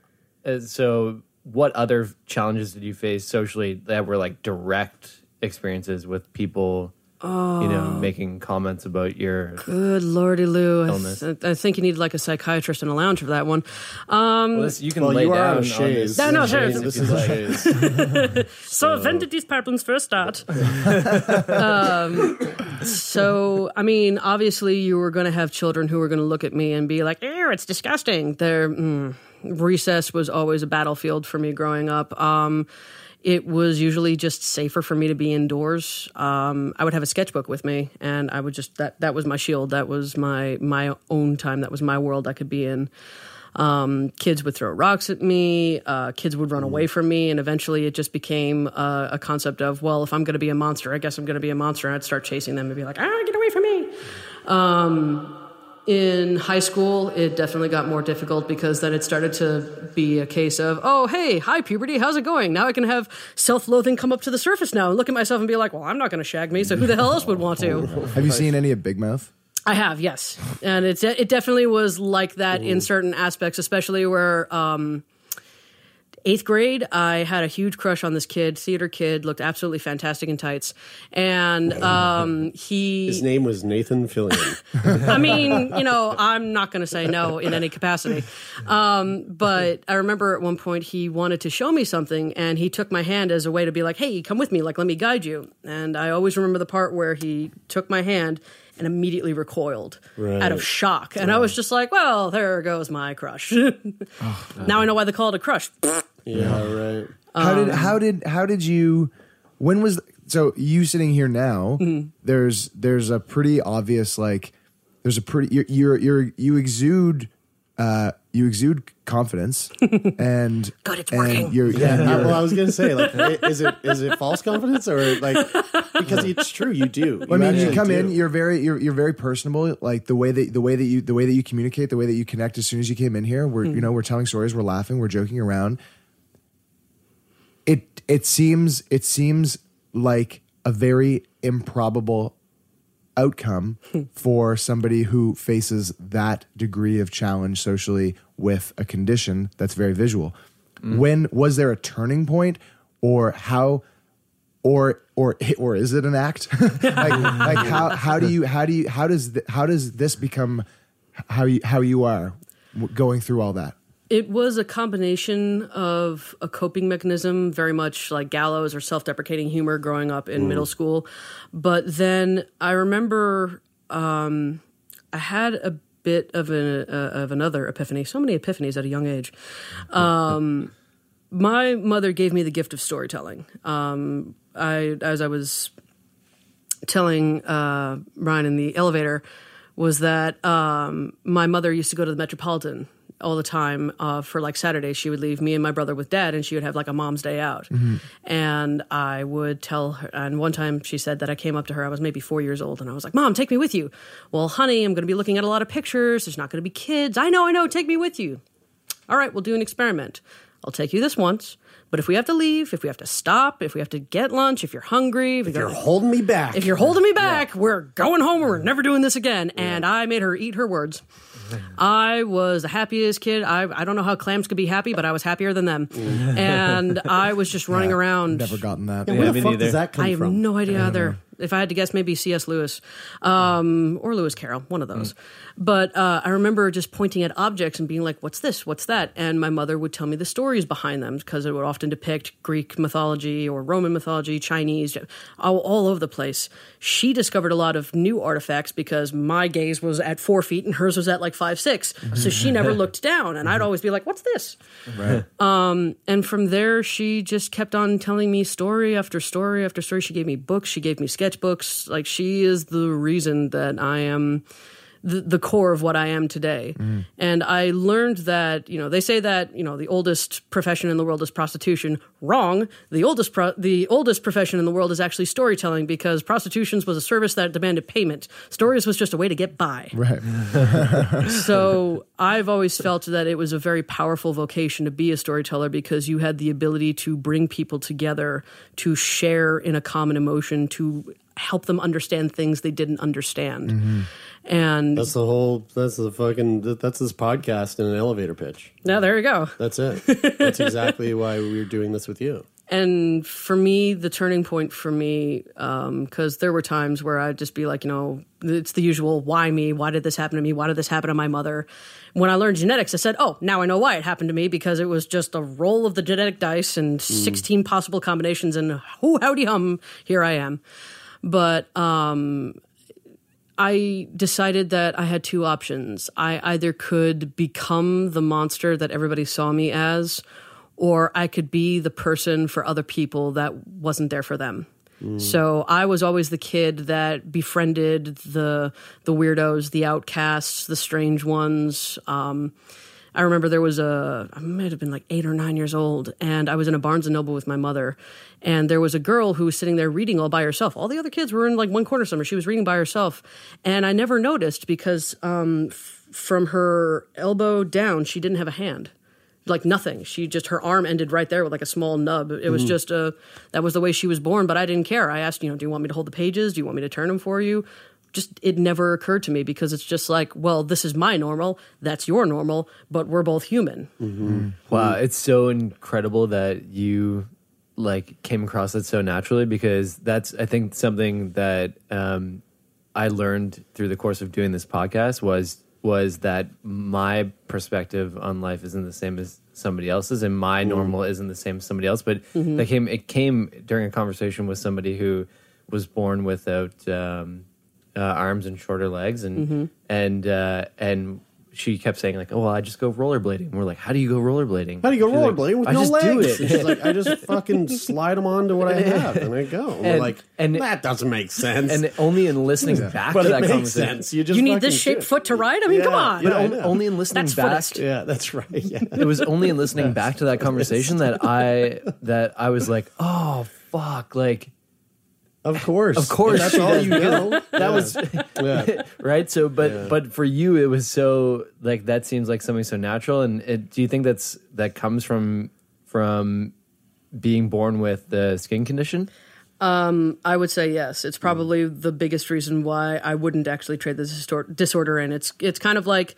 uh, so what other challenges did you face socially that were like direct experiences with people, you know, Oh. making comments about your Good lordy, Lou. I, th- I think you need like a psychiatrist in a lounge for that one. Um, Well, this- you can Well, lay you down on on this. No, no, Shays sure. if you'd like. so, when did these problems first start? um, so, I mean, obviously, you were going to have children who were going to look at me and be like, "Ew, it's disgusting." Their mm, recess was always a battlefield for me growing up. Um, it was usually just safer for me to be indoors. Um, I would have a sketchbook with me, and I would just that that was my shield. That was my my own time. That was my world I could be in. Um, kids would throw rocks at me. Uh, kids would run away from me, and eventually it just became uh, a concept of, well, if I'm going to be a monster, I guess I'm going to be a monster. And I'd start chasing them and be like, ah, get away from me. Um, in high school, it definitely got more difficult because then it started to be a case of, oh, hey, hi, puberty, how's it going? Now I can have self loathing come up to the surface now and look at myself and be like, well, I'm not going to shag me, so who the hell else would want to? Have you seen any of Big Mouth? I have, yes, and it's it definitely was like that in certain aspects, especially where um, eighth grade, I had a huge crush on this kid, theater kid, looked absolutely fantastic in tights, and um, he. His name was Nathan Fillion. I mean, you know, I'm not going to say no in any capacity. Um, but I remember at one point he wanted to show me something and he took my hand as a way to be like, hey, come with me, like, let me guide you. And I always remember the part where he took my hand and immediately recoiled out of shock. And I was just like, well, there goes my crush. now I know why they call it a crush. yeah, right. How Um, did how did how did you? When was so you sitting here now? Mm-hmm. There's there's a pretty obvious like there's a pretty you're you're, you're you exude uh you exude confidence and Good, it's and working. You're, Yeah, yeah, I- you're- well, I was gonna say, like, is it is it false confidence or like because it's true, you do. I mean, you actually come in, you're very, you're, you're very personable. Like the way that the way that you the way that you communicate, the way that you connect. As soon as you came in here, we're you know we're telling stories, we're laughing, we're joking around. It it seems it seems like a very improbable outcome for somebody who faces that degree of challenge socially with a condition that's very visual. Mm. When was there a turning point, or how? or or or is it an act? like, like how how do you how do you how does th- how does this become how you how you are going through all that? It was a combination of a coping mechanism, very much like gallows or self deprecating humor growing up in middle school. But then I remember um, I had a bit of, an, uh, of another epiphany, so many epiphanies at a young age. Um, my mother gave me the gift of storytelling. Um, I, as I was telling uh, Ryan in the elevator was that um, my mother used to go to the Metropolitan all the time uh, for like Saturday. She would leave me and my brother with dad, and she would have like a mom's day out. And I would tell her. And one time she said that I came up to her. I was maybe four years old, and I was like, "Mom, take me with you." Well, honey, I'm going to be looking at a lot of pictures. There's not going to be kids. I know, I know. Take me with you. All right, we'll do an experiment. I'll take you this once. But if we have to leave, if we have to stop, if we have to get lunch, if you're hungry, if, If you're holding me back, if you're holding me back, we're going home and we're never doing this again. And I made her eat her words. I was the happiest kid. I, I don't know how clams could be happy, but I was happier than them. and I was just running around. Never gotten that. Yeah, where Yeah, the me fuck neither. does that come I have from? no idea either. If I had to guess, maybe C.S. Lewis um, or Lewis Carroll, one of those. But uh, I remember just pointing at objects and being like, "What's this? What's that?" And my mother would tell me the stories behind them because it would often depict Greek mythology or Roman mythology, Chinese, all, all over the place. She discovered a lot of new artifacts because my gaze was at four feet and hers was at like five six, so she never looked down, and I'd always be like, "What's this?" Right. And from there, she just kept on telling me story after story after story. She gave me books, she gave me sketches. Sketchbooks. Like she is the reason that I am the, the core of what I am today. Mm-hmm. And I learned that, you know, they say that, you know, the oldest profession in the world is prostitution. Wrong. The oldest pro- the oldest profession in the world is actually storytelling because prostitution was a service that demanded payment. Stories was just a way to get by. Right. so I've always felt that it was a very powerful vocation to be a storyteller because you had the ability to bring people together, to share in a common emotion, to help them understand things they didn't understand. Mm-hmm. And That's the whole. That's the fucking. That's this podcast in an elevator pitch. now there you go. That's it. That's exactly why we're doing this with you. And for me, the turning point for me, because there were times where I'd just be like, you know, it's the usual, why me? Why did this happen to me? Why did this happen to my mother? When I learned genetics, I said, oh, now I know why it happened to me because it was just a roll of the genetic dice and 16 possible combinations, and whoo, howdy hum, here I am. But um, I decided that I had two options. I either could become the monster that everybody saw me as, or I could be the person for other people that wasn't there for them. So I was always the kid that befriended the the weirdos, the outcasts, the strange ones. Um, I remember there was a I might have been like eight or nine years old, and I was in a Barnes and Noble with my mother, and there was a girl who was sitting there reading all by herself. All the other kids were in like one corner somewhere. She was reading by herself, and I never noticed because um, f- from her elbow down, she didn't have a hand like nothing. She just her arm ended right there with like a small nub. It was Mhm. just a that was the way she was born. But I didn't care. I asked, you know, do you want me to hold the pages? Do you want me to turn them for you? Just it never occurred to me because it's just like, well, this is my normal. That's your normal, but we're both human. Wow, it's so incredible that you like came across that so naturally because that's I think something that um, I learned through the course of doing this podcast was was that my perspective on life isn't the same as somebody else's and my normal isn't the same as somebody else but Mhm. that came it came during a conversation with somebody who was born without um, uh, arms and shorter legs and Mhm. and uh, and she kept saying like oh well I just go rollerblading and we're like how do you go rollerblading How do you go She's like, rollerblading with I no just legs? do it And she's like, I just fucking slide them onto what I have, and I go. And we're like, and that doesn't make sense. and only in listening back but to it that makes conversation sense. You just you need this shaped foot to ride. I mean, come on. but only, only in listening That's back footist. Yeah, that's right. Yeah. it was only in listening back to that conversation that I that I was like, oh fuck, like Of course, of course, That's all you because know. That Yeah. was Yeah. right. So, but Yeah. but for you, it was so like that seems like something so natural. And it, do you think that's that comes from from being born with the skin condition? Um, I would say yes. It's probably the biggest reason why I wouldn't actually trade this distor- disorder in. It's it's kind of like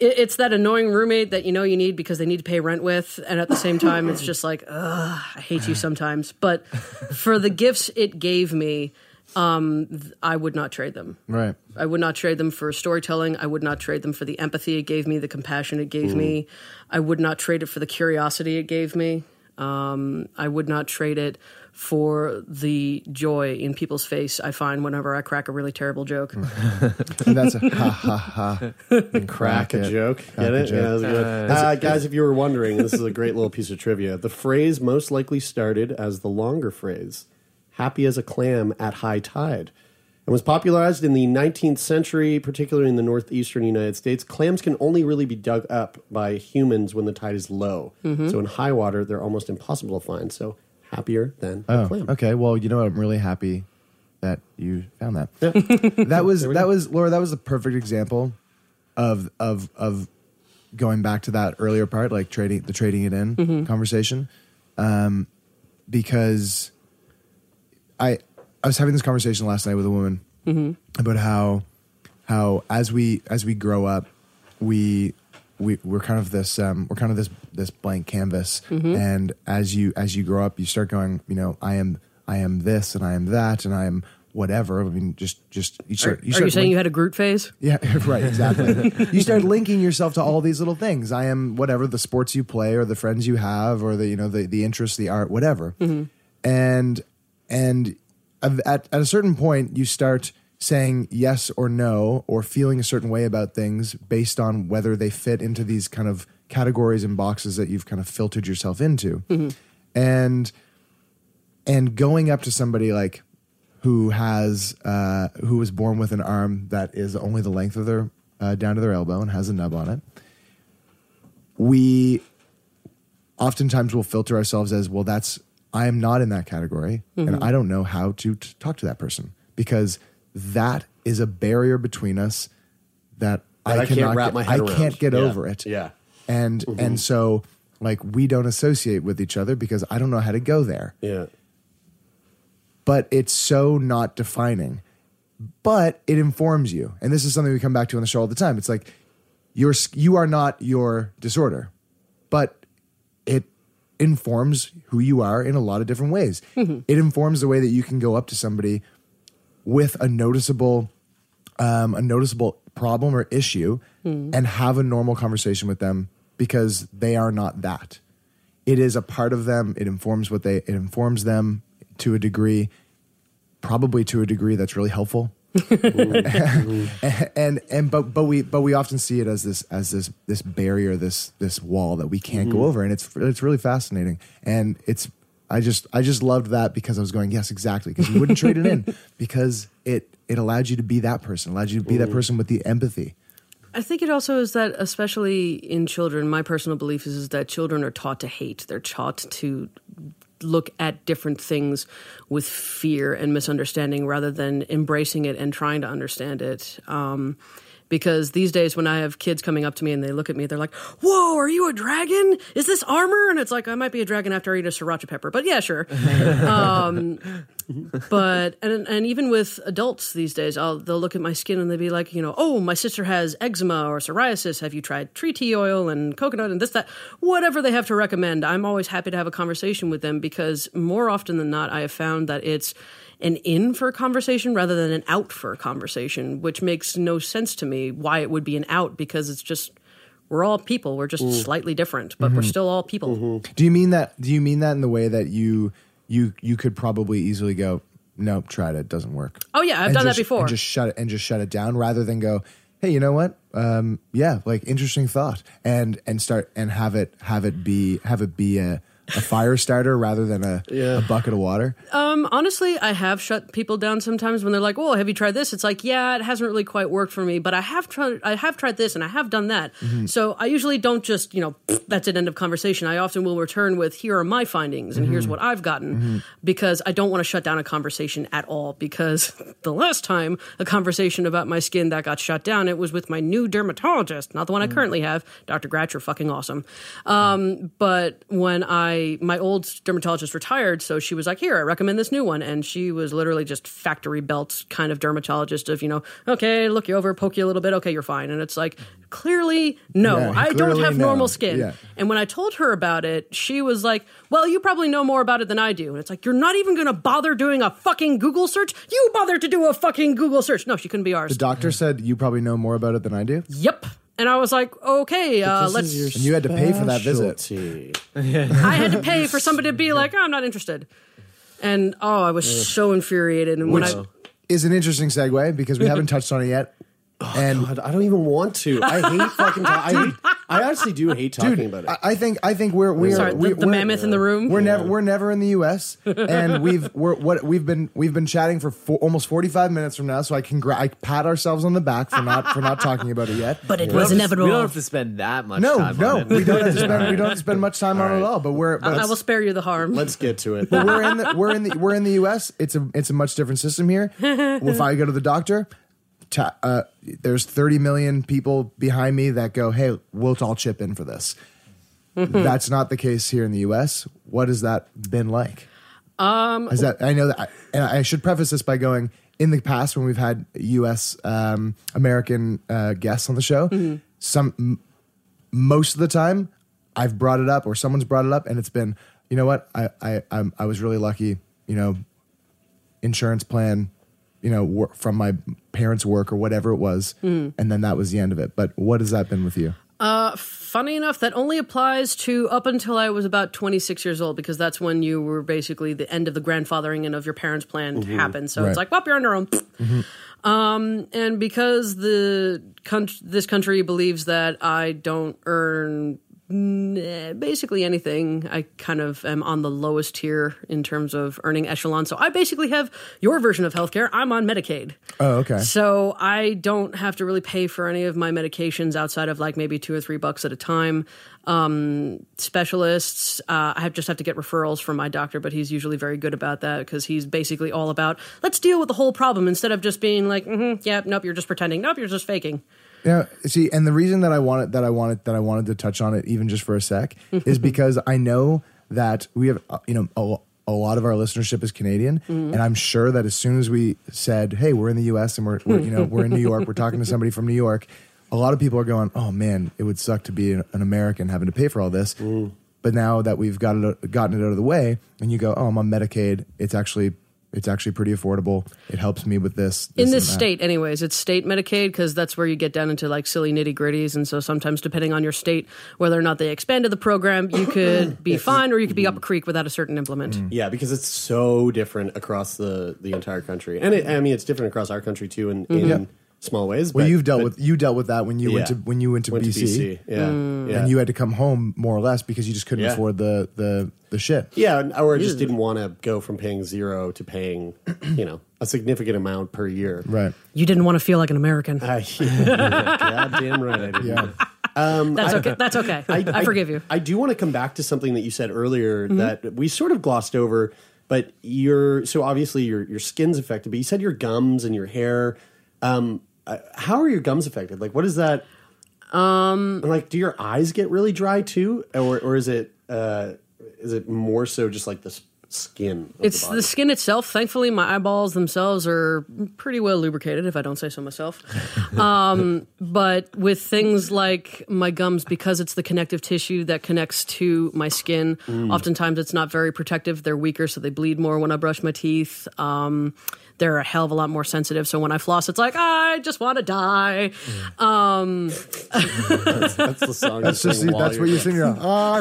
it, it's that annoying roommate that you know you need because they need to pay rent with, and at the same time, it's just like, ugh, I hate you sometimes. But for the gifts it gave me, um, th- I would not trade them. Right. I would not trade them for storytelling. I would not trade them for the empathy it gave me, the compassion it gave me. I would not trade it for the curiosity it gave me. Um, I would not trade it for the joy in people's face I find whenever I crack a really terrible joke. And that's a ha ha ha. And Crack a it. joke. Crack Get a it? joke. Yeah, that was good. Uh, guys, if you were wondering, this is a great little piece of trivia. The phrase most likely started as the longer phrase, happy as a clam at high tide, and was popularized in the 19th century, particularly in the northeastern United States. Clams can only really be dug up by humans when the tide is low. Mhm. So in high water, they're almost impossible to find. So happier than a Oh, clam. okay. Well, you know what? I'm really happy that you found that. that was that go. was Laura. That was a perfect example of of of going back to that earlier part, like trading the trading it in Mhm. conversation, um, because I I was having this conversation last night with a woman Mhm. about how how as we as we grow up we we we're kind of this um we're kind of this this blank canvas Mhm. and as you as you grow up you start going you know I am I am this and I am that and I am whatever I mean just just you Are, start are you saying link- you had a Groot phase? yeah, right, exactly. you start linking yourself to all these little things. I am whatever the sports you play or the friends you have or the you know the the interests, the art, whatever. Mhm. And and at at a certain point you start saying yes or no or feeling a certain way about things based on whether they fit into these kind of categories and boxes that you've kind of filtered yourself into. Mhm. And and going up to somebody like who has uh, who was born with an arm that is only the length of their uh, down to their elbow and has a nub on it. We oftentimes will filter ourselves as well. That's I am not in that category, Mhm. and I don't know how to t- talk to that person because that is a barrier between us that, That I can't cannot wrap get, my head I around. can't get Yeah. over it. Yeah. And Mhm. and so like we don't associate with each other because I don't know how to go there. Yeah. But it's so not defining. But it informs you, and this is something we come back to on the show all the time. It's like you're you are not your disorder, but it informs who you are in a lot of different ways. Mm-hmm. It informs the way that you can go up to somebody with a noticeable um, a noticeable problem or issue Hmm. and have a normal conversation with them because they are not that. It is a part of them. It informs what they it informs them to a degree, probably to a degree that's really helpful. and and but but we but we often see it as this as this this barrier this this wall that we can't go Mhm. over and it's it's really fascinating and it's I just I just loved that because I was going yes exactly because you wouldn't trade it in because it it allowed you to be that person allowed you to be that Mm. person with the empathy I think it also is that, especially in children, my personal belief is, is that children are taught to hate. They're taught to look at different things with fear and misunderstanding rather than embracing it and trying to understand it. Um, because these days, when I have kids coming up to me and they look at me, they're like, Whoa, are you a dragon? Is this armor? And it's like, I might be a dragon after I eat a sriracha pepper, but yeah, sure. um, but and and even with adults these days, I'll they'll look at my skin and they'll be like, you know, oh, my sister has eczema or psoriasis. Have you tried tree tea oil and coconut and this that whatever they have to recommend? I'm always happy to have a conversation with them because more often than not, I have found that it's an in for a conversation rather than an out for a conversation, which makes no sense to me. Why it would be an out because it's just we're all people. We're just Mm. slightly different, but we're Mhm. still all people. do you mean that do you mean that in the way that you you you could probably easily go nope tried it doesn't work Oh yeah, I've And done just- that before. and just shut it and just shut it down rather than go hey you know what um yeah like interesting thought and and start and have it have it be have it be a, a fire starter rather than a, a bucket of water Um, honestly, I have shut people down sometimes when they're like, "Oh, have you tried this?" It's like, "Yeah, it hasn't really quite worked for me, but I have tried. I have tried this, and I have done that." Mhm. So I usually don't just, you know, that's an end of conversation. I often will return with, "Here are my findings, and here's Mhm. what I've gotten," Mhm. because I don't want to shut down a conversation at all. Because the last time a conversation about my skin that got shut down, it was with my new dermatologist, not the one I currently have, Dr. Gratcher, fucking awesome. Um, but when I my old dermatologist retired, so she was like, "Here, I recommend this new one," and she was literally just factory belt kind of dermatologist of you know, okay, look you over, poke you a little bit, okay, you're fine, and it's like clearly no, Yeah, I don't have no. normal skin. Yeah. And when I told her about it, she was like, "Well, you probably know more about it than I do." And it's like, "You're not even going to bother doing a fucking Google search. You bother to do a fucking Google search." No, she couldn't be ours. the doctor said you probably know more about it than i do Yep. And I was like, okay, uh, let's. and you had to pay for that visit I had to pay for somebody to be like, oh, I'm not interested. And oh, I was so infuriated. And when which I. is an interesting segue because we haven't touched on it yet Oh, and God, I don't even want to. I hate fucking. Ta- I, I actually do hate talking Dude, about it. I, I think I think we're we're Sorry, the- we, the we're- mammoth in the room? We're Yeah. never we're never in the U.S. and we've we're what we've been we've been chatting for four, almost forty five minutes from now. So I can gra- I pat ourselves on the back for not for not talking about it yet. But it We don't have to- We don't have to spend that much No, time no, on it. we don't have to spend we don't have to spend much time on it at all. But we're but I, I will spare you the harm. Let's get to it. but we're in the we're in the we're in the U.S. It's a it's a much different system here. if I go to the doctor, ta- uh, there's 30 million people behind me that go, "Hey, we'll all chip in for this." That's not the case here in the U.S. What has that been like? Um, Is that I know that, I, and I should preface this by going. In the past, when we've had U.S. Um, American uh, guests on the show, some m- most of the time I've brought it up or someone's brought it up, and it's been, you know what, I I I'm, I was really lucky, you know, insurance plan, you know, wor- from my parents' work or whatever it was, Mhm. and then that was the end of it. But what has that been with you? Uh, funny enough, that only applies to up until I was about 26 years old because that's when you were basically the end of the grandfathering and of your parents' plan Mhm. happened. So Right. it's like, well, you're on your own. Um, and because the this country believes that I don't earn mm, basically anything. I kind of am on the lowest tier in terms of earning echelon. So I basically have your version of healthcare. I'm on Medicaid. Oh, okay. So I don't have to really pay for any of my medications outside of like maybe two or three bucks at a time. Um, specialists, uh, I have, just have to get referrals from my doctor, but he's usually very good about that because he's basically all about let's deal with the whole problem instead of just being like, mm-hmm, yeah, nope, you're just pretending, nope, you're just faking. Yeah, see, and the reason that I wanted that I wanted that I wanted to touch on it even just for a sec is because I know that we have uh, you know a, a lot of our listenership is Canadian, Mm-hmm. and I'm sure that as soon as we said, "Hey, we're in the U.S. and we're, we're you know we're in New York, we're talking to somebody from New York," a lot of people are going, "Oh man, it would suck to be an, an American having to pay for all this." But now that we've got it gotten it out of the way, and you go, "Oh, I'm on Medicaid," it's actually it's actually pretty affordable. It helps me with this. in this state anyways it's state medicaid because that's where you get down into like silly nitty gritties. And so sometimes depending on your state whether or not they expanded the program you could be fine or you could be up a mm-hmm. creek without a certain implement. Mm-hmm. Yeah, because it's so different across the the entire country, and it, I mean it's different across our country too in, in mm-hmm. Yeah. Small ways. Well, but- you've dealt but- with you dealt with that when you went to when you went to Went to BC, BC, yeah, Mm. yeah. and you had to come home more or less because you just couldn't Yeah. afford the the the shit. Yeah, or I just didn't want to go from paying zero to paying, you know, a significant amount per year. Right. you didn't want to feel like an american Uh, yeah, goddamn right I didn't. Yeah. Um, that's I- okay that's okay i, forgive you I do want to come back to something that you said earlier Mm-hmm. that we sort of glossed over, but your so obviously your your skin's affected, but you said your gums and your hair. Um, how are your gums affected? Like, what is that? Um, like, do your eyes get really dry too, or or is it uh, is it more so just like the skin? Of it's the, the, skin itself thankfully my eyeballs themselves are pretty well lubricated if i don't say so myself um, but with things like my gums because it's the connective tissue that connects to my skin oftentimes it's not very protective they're weaker so they bleed more when i brush my teeth um, they're a hell of a lot more sensitive so when i floss it's like i just want to die um, that's the song. That's you just sing while that's what you're- you sing. You're, "Ah,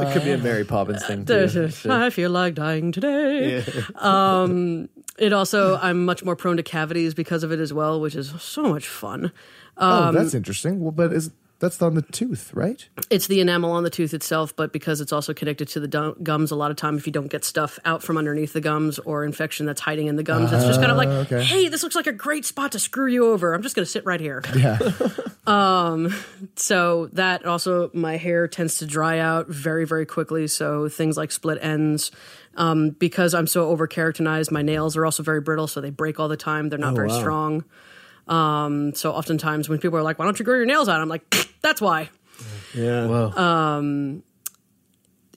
It could be a Mary Poppins thing too. There's a- I feel like dying today. Um, it also, I'm much more prone to cavities because of it as well, which is so much fun. oh, that's interesting. Well, but is that's on the tooth, right? It's the enamel on the tooth itself, but because it's also connected to the du- gums, a lot of time if you don't get stuff out from underneath the gums or infection that's hiding in the gums, it's just kind of like, Ah, okay. hey, this looks like a great spot to screw you over. I'm just going to sit right here. Yeah. um, So that also, my hair tends to dry out very, very quickly. So things like split ends. Um, because I'm so over keratinized, my nails are also very brittle, so they break all the time. They're not very wow. strong. Um, so oftentimes when people are like, "Why don't you grow your nails out?" I'm like, "That's why." Yeah. Well,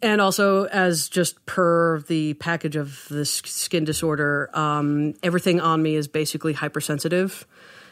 And also, as just per the package of this skin disorder, um, everything on me is basically hypersensitive.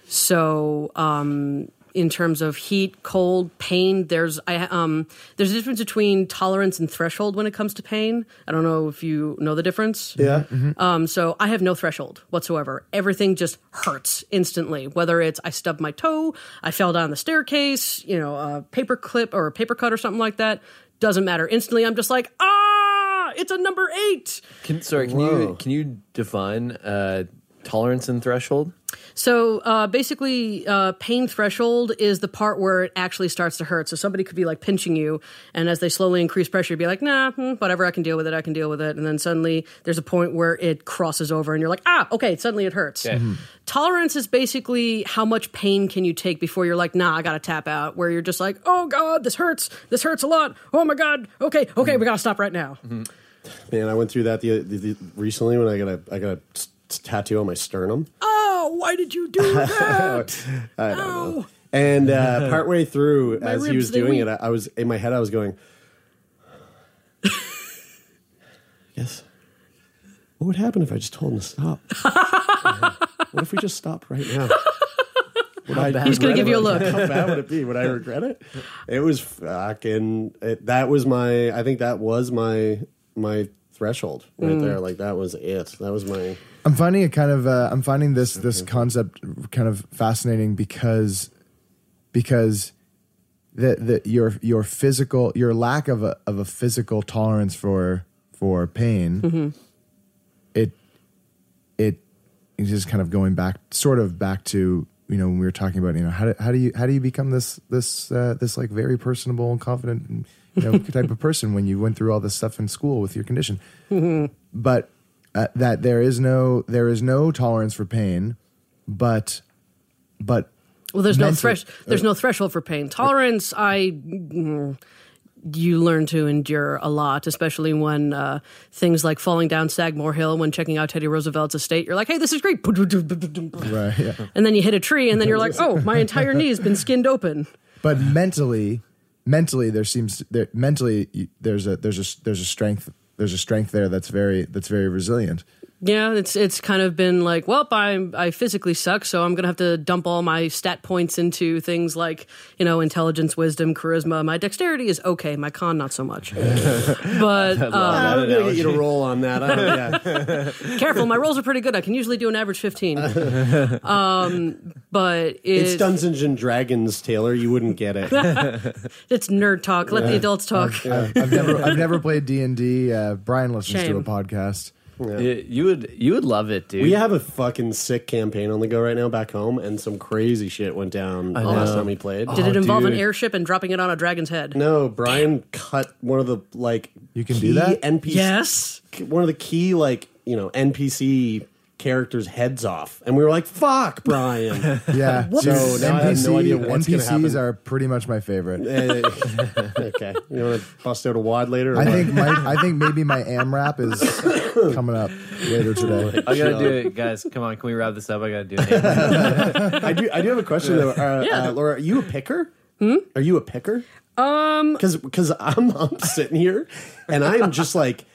So, um, in terms of heat, cold, pain, there's I um, there's a difference between tolerance and threshold when it comes to pain. I don't know if you know the difference. yeah. Um, so I have no threshold whatsoever. Everything just hurts instantly. Whether it's I stubbed my toe, I fell down the staircase, you know, a paper clip or a paper cut or something like that, doesn't matter. Instantly, I'm just like, ah, it's a number eight. can, sorry, can you can you define uh, tolerance and threshold? So uh, basically, uh, pain threshold is the part where it actually starts to hurt. So somebody could be like pinching you, and as they slowly increase pressure, you'd be like, nah, hmm, whatever, I can deal with it, I can deal with it. And then suddenly there's a point where it crosses over, and you're like, ah, okay, suddenly it hurts. Okay. Tolerance is basically how much pain can you take before you're like, nah, I gotta tap out. Where you're just like, oh god, this hurts, this hurts a lot. Oh my god, okay, okay, we gotta stop right now. Man, I went through that the, the, the recently when I got a I got a s- tattoo on my sternum. Oh, why did you do that? I don't know. And uh, partway through, as he ribs, was they doing weep. it, I, I was in my head. I was going, "Yes, what would happen if I just told him to stop? what if we just stop right now? Would I He's gonna give it? you a look. How bad would it be? Would I regret it? It was fucking. It, that was my. I think that was my my threshold right Mm. there. Like that was it. That was my. I'm finding it kind of. Uh, I'm finding this this concept kind of fascinating because because that that your your physical your lack of a of a physical tolerance for for pain. It it is just kind of going back, sort of back to you know when we were talking about you know how do, how do you how do you become this this uh, this like very personable and confident and, you know type of person when you went through all this stuff in school with your condition but uh, that there is no there is no tolerance for pain but but Well, there's no thresh. There's no threshold for pain. Tolerance, I. mm, You learn to endure a lot, especially when uh, things like falling down Sagamore Hill when checking out Teddy Roosevelt's estate. You're like, "Hey, this is great," right yeah and then you hit a tree, and then you're like, "Oh, my entire knee has been skinned open." but mentally mentally there seems there mentally there's a there's a there's a strength there's a strength there that's very that's very resilient Yeah, it's it's kind of been like, well, I I physically suck, so I'm gonna have to dump all my stat points into things like you know intelligence, wisdom, charisma. My dexterity is okay, my con not so much. but um, I'm gonna get you to roll on that. I don't, yeah. careful, my rolls are pretty good. I can usually do an average 15. Um, but it, It's Dungeons and Dragons, Taylor. You wouldn't get it. it's nerd talk. Let the adults talk. I've, I've never I've never played D and D. Uh, Brian listens Shame. to a podcast. You, you would you would love it, dude. We have a fucking sick campaign on the go right now back home, and some crazy shit went down I last time we played. Did it oh, involve an dude. airship and dropping it on a dragon's head? No, Brian cut one of the like You can key do that? NPC Yes. one of the key like you know NPC characters' heads off, and we were like, "Fuck, Brian." Yeah, So now I have no idea what's gonna NPCs happen. are pretty much my favorite. Okay, you want to bust out a WOD later? I think my I think maybe my AMRAP is coming up later today. I gotta do it, guys. Come on, can we wrap this up? I gotta do it. I do. I do have a question though, uh, Yeah. uh, Laura. Are you a picker? Hmm? Are you a picker? Um, Because because I'm, I'm sitting here and I am just like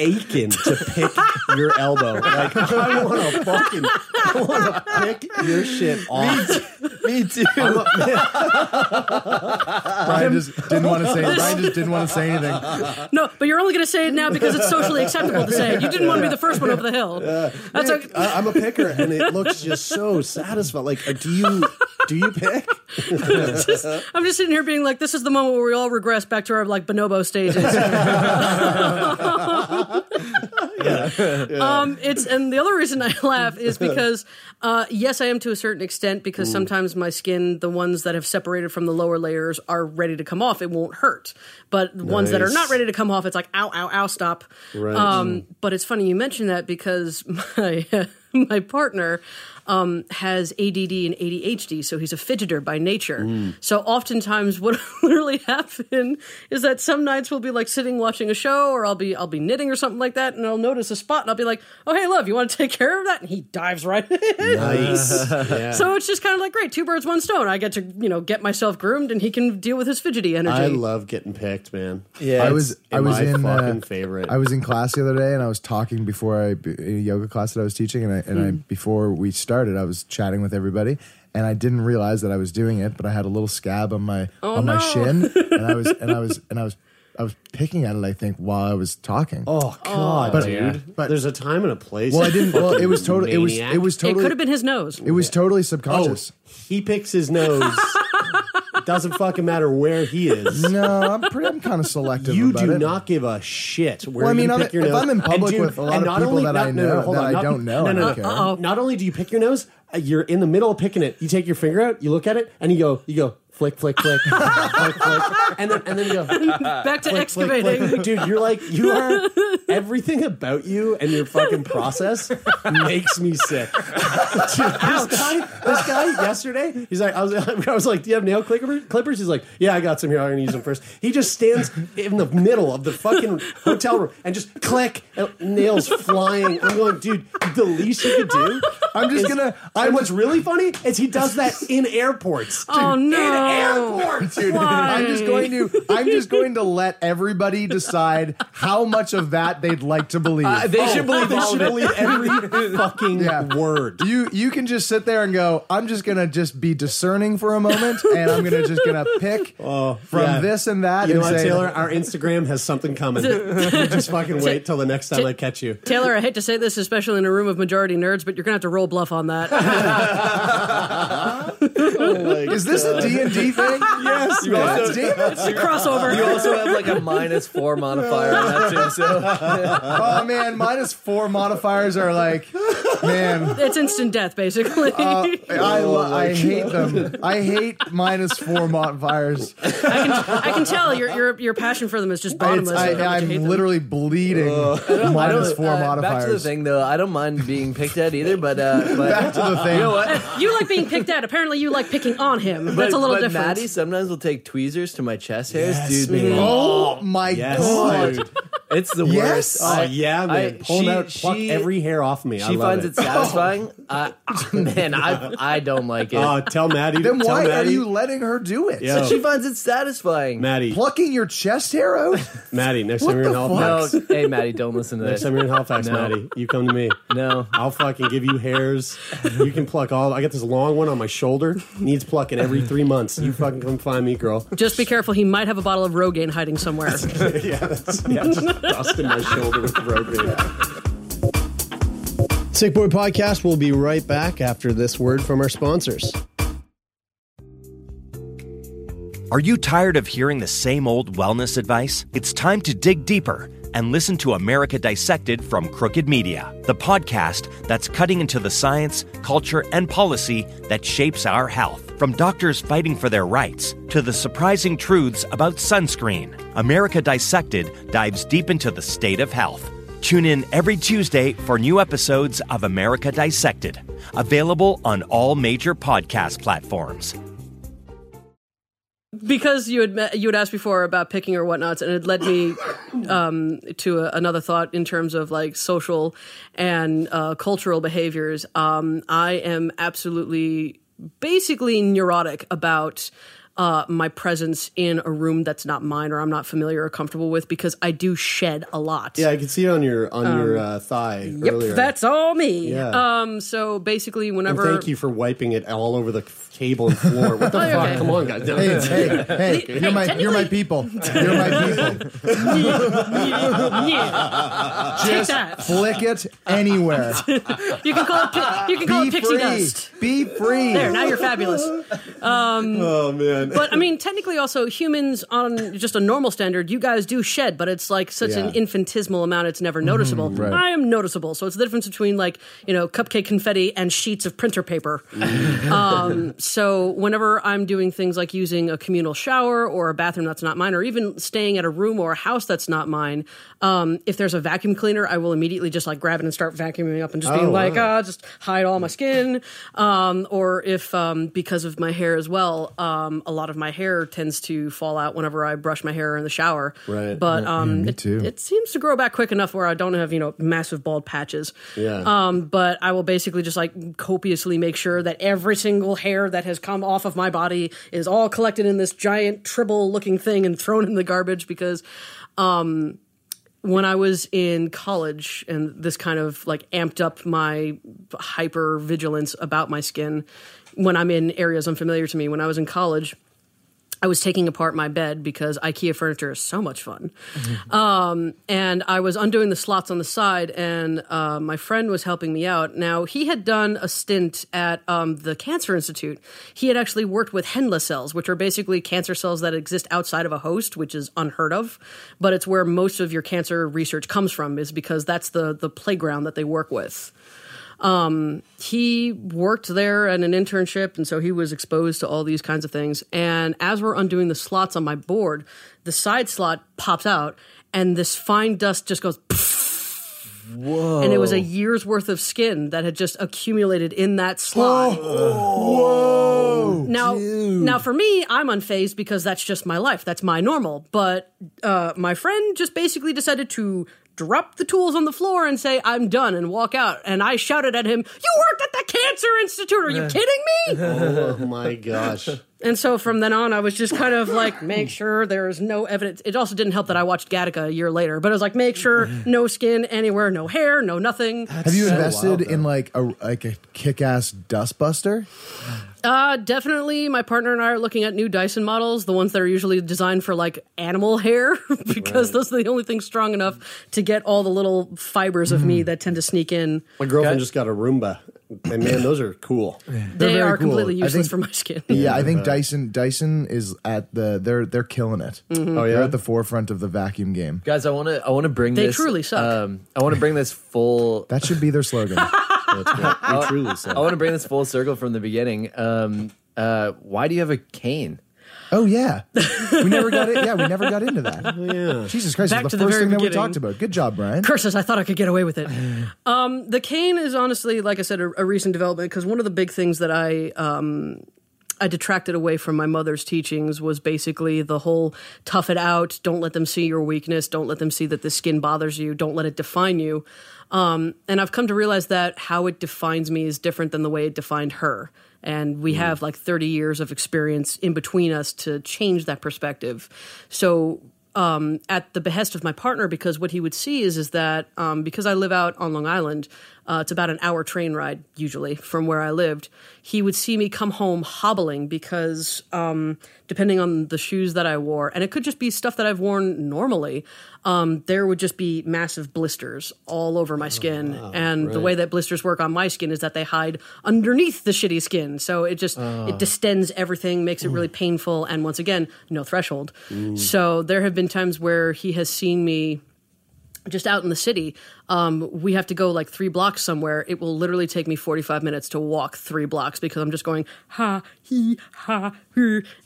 aching to pick your elbow. Like I want to fucking I want to pick your shit off. Me too. I'm a- Brian just didn't want to say. Brian just didn't want to say anything. no, but you're only going to say it now because it's socially acceptable to say it. You didn't want to be the first one over the hill. That's Nick, okay. I, I'm a picker, and it looks just so satisfying. Like, do you do you pick? I'm just sitting here being like, this is the moment where we all regress back to our like bonobo stages. Um, it's and the other reason I laugh is because uh, yes, I am to a certain extent because sometimes my skin, the ones that have separated from the lower layers, are ready to come off. It won't hurt, but the ones that are not ready to come off, it's like ow, ow, ow, stop. Right. Um, but it's funny you mentioned that because my my partner um, has ADD and ADHD, so he's a fidgeter by nature. So oftentimes, what will literally happen is that some nights we'll be like sitting watching a show, or I'll be I'll be knitting or something like that, and I'll notice a spot, and I'll be like, "Oh, hey, love, you want to take care of that?" And he dives right in. Nice. Yeah. So it's just kind of like great, two birds, one stone. I get to you know get myself groomed, and he can deal with his fidgety energy. I love getting picked, man. Yeah, I was I was my in uh, favorite. I was in class the other day and I was talking before I in a yoga class that I was teaching and I and I mm-hmm. before we started I was chatting with everybody and I didn't realize that I was doing it but I had a little scab on my oh, on my shin and I was and I was and I was I was picking at it I think while I was talking. Oh God, But- dude! but- there's a time and a place. well, I didn't. Well, it was totally. It was. It was totally. it could have been his nose. It was totally Oh, subconscious. he picks his nose. Doesn't fucking matter where he is. No, I'm pretty. I'm kind of selective. You about do it. not give a shit where Well, I mean, you I'm- pick your if nose. I'm in public And with a lot of not people only, that not, I no, no, know- hold that on, I not- don't know, no, I no, don't no. Not only do you pick your nose, uh, you're in the middle of picking it. You take your finger out, you look at it, and you go, you go flick, flick, flick, flick, flick, and then and then you go Back to flick, flick, excavating. flick. dude. You're like you are everything about you and your fucking process makes me sick. Dude, this guy, this guy yesterday, he's like, I was, I was like, do you have nail clipper- clippers? He's like, yeah, I got some here. I'm gonna use them first. He just stands in the middle of the fucking hotel room and just click, and nails flying. I'm going, dude, the least you could do. I'm just is- gonna- I'm- what's really funny is he does that in airports. Oh, Dude, no. In airports, Dude, I'm just going to I'm just going to let everybody decide how much of that they'd like to believe. Uh, they should believe They all should of it. believe every fucking Yeah. word. you you can just sit there and go, I'm just gonna just be discerning for a moment and I'm gonna just gonna pick from Oh, yeah. this and that You know and what, say Taylor? Our Instagram has something coming. just fucking wait till the next time I catch you. Taylor, I hate to say this, especially in a room of majority nerds, but you're gonna have to roll bluff on that. Is this a D and D thing? Yes, You God also- damn it! It's a crossover. You also have like a minus four modifier on that too. So Oh man, minus four modifiers are like, man. It's instant death, basically. Uh, I, Oh, lo- I hate them. I hate minus four modifiers. I can I can tell your your your passion for them is just It's, bottomless. I, and how much you hate I'm them. literally bleeding minus four uh, modifiers. Back to the thing though, I don't mind being picked at either, but uh, but Back to the thing. You know what? You like being picked at. Apparently, you like picking on him. That's But, a little but different. Maddie sometimes will take tweezers to my chest hairs, Yes, dude. They man. Oh my Yes, god! dude. It's the Yes? worst. Oh yeah, man. I- Pull 'em she- out, pluck she- every hair off me. I She love finds it, satisfying. I, man, I I don't like it. Oh, tell Maddie. Then tell why are you letting her do it? Yo. she finds it satisfying. Maddie, Plucking your chest hair out? Maddie. Next What time you're in Halifax, No, hey Maddie, don't listen to next this. time you're in Halifax, No. Maddie, you come to me. No, I'll fucking give you hairs. You can pluck all. I got this long one on my shoulder. Needs plucking every three months. You fucking come find me, girl. Just be careful. He might have a bottle of Rogaine hiding somewhere. yeah, that's, yeah, just dusting my shoulder with the Rogaine. Sick Boy Podcast will be right back after this word from our sponsors. Are you tired of hearing the same old wellness advice? It's time to dig deeper and listen to America Dissected from Crooked Media, the podcast that's cutting into the science, culture, and policy that shapes our health. From doctors fighting for their rights to the surprising truths about sunscreen, America Dissected dives deep into the state of health. Tune in every Tuesday for new episodes of America Dissected, available on all major podcast platforms. because you had met, you had asked before about picking or whatnots, and it led me um, to a, another thought in terms of like social and uh, cultural behaviors. Um, I am absolutely, basically neurotic about. Uh, my presence in a room that's not mine or I'm not familiar or comfortable with because I do shed a lot. Yeah, I can see it on your on your Um, uh, thigh Yep, earlier. that's all me. Yeah. Um, so basically, and whenever thank you for wiping it all over the table and floor. What the Oh, fuck? okay. Come on, guys. Hey, hey, hey! You're my you're my people. You're my people. yeah. Take Just that. flick it anywhere. You can call it you can call Be it pixie free. dust. Be free. There, now you're fabulous. oh man. But I mean, technically, also humans on just a normal standard, you guys do shed, but it's like such an infinitesimal amount; it's never noticeable. right. I am noticeable, so it's the difference between like you know cupcake confetti and sheets of printer paper. um, so whenever I'm doing things like using a communal shower or a bathroom that's not mine, or even staying at a room or a house that's not mine, um, if there's a vacuum cleaner, I will immediately just like grab it and start vacuuming up and just being Oh, like, wow. ah, just hide all my skin. Um, or if um, because of my hair as well, um, a lot of my hair tends to fall out whenever I brush my hair in the shower. Right. But Yeah, um, me it, it seems to grow back quick enough where I don't have you know massive bald patches. Yeah. Um, but I will basically just like copiously make sure that every single hair that has come off of my body is all collected in this giant tribble looking thing and thrown in the garbage because um, when I was in college and this kind of like amped up my hyper vigilance about my skin when I'm in areas unfamiliar to me. When I was in college, I was taking apart my bed because IKEA furniture is so much fun. Um, and I was undoing the slots on the side, and uh, my friend was helping me out. Now, he had done a stint at um, the Cancer Institute. He had actually worked with HeLa cells, which are basically cancer cells that exist outside of a host, which is unheard of. But it's where most of your cancer research comes from, is because that's the, the playground that they work with um, he worked there at an internship, and so he was exposed to all these kinds of things. And as we're undoing the slots on my board, the side slot pops out, and this fine dust just goes. Whoa. And it was a year's worth of skin that had just accumulated in that slot. Whoa! Now, now for me, I'm unfazed because that's just my life. That's my normal. But uh, my friend just basically decided to drop the tools on the floor and say, "I'm done," and walk out. And I shouted at him, "You worked at the Cancer Institute? Are you kidding me?" oh my gosh. And so from then on, I was just kind of like, make sure there's no evidence. It also didn't help that I watched Gattaca a year later, but I was like, make sure no skin anywhere, no hair, no nothing. Have you invested in like a like a kick-ass dustbuster? Uh, definitely. My partner and I are looking at new Dyson models, the ones that are usually designed for like animal hair, because those are the only things strong enough to get all the little fibers of me that tend to sneak in. My girlfriend just got a Roomba. and man, those are cool. They're They are cool. completely useless think- for my skin. Yeah, I think Dyson Dyson is at the they're they're killing it. Mhm. Oh, They're yeah? at the forefront of the vacuum game. Guys, I want to I want to bring They this. truly suck. Um, I want to bring this full. That should be their slogan. I, truly suck. I want to bring this full circle from the beginning. Um, uh, why do you have a cane? Oh yeah, we never got it. Yeah, we never got into that. yeah, Jesus Christ, Back it's to the the first very thing that we beginning. talked about. Good job, Brian. Curses, I thought I could get away with it. Um, the cane is honestly, like I said, a, a recent development because one of the big things that I um, I detracted away from my mother's teachings was basically the whole tough it out, don't let them see your weakness, don't let them see that the skin bothers you, don't let it define you. Um, and I've come to realize that how it defines me is different than the way it defined her. And we have like 30 years of experience in between us to change that perspective. So um, at the behest of my partner because what he would see is is that um, because I live out on Long Island, uh, it's about an hour train ride usually from where I lived. He would see me come home hobbling because um, depending on the shoes that I wore, and it could just be stuff that I've worn normally, um, there would just be massive blisters all over my skin. and the way that blisters work on my skin is that they hide underneath the shitty skin, so it just it distends everything, makes it really painful, and once again, no threshold. So there have been times where he has seen me just out in the city. Um, we have to go like three blocks somewhere. It will literally take me 45 minutes to walk three blocks because I'm just going ha, he, ha,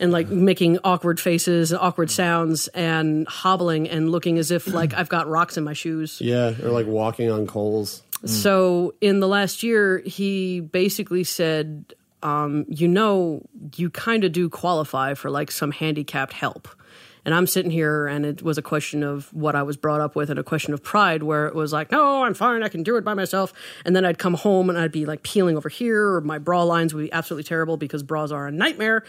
and like making awkward faces and awkward sounds and hobbling and looking as if like I've got rocks in my shoes. Yeah, or like walking on coals. So in the last year, he basically said, um, you know, you kind of do qualify for like some handicapped help. And I'm sitting here, and it was a question of what I was brought up with, and a question of pride, where it was like, no, I'm fine, I can do it by myself. And then I'd come home and I'd be like peeling over here, or my bra lines would be absolutely terrible because bras are a nightmare,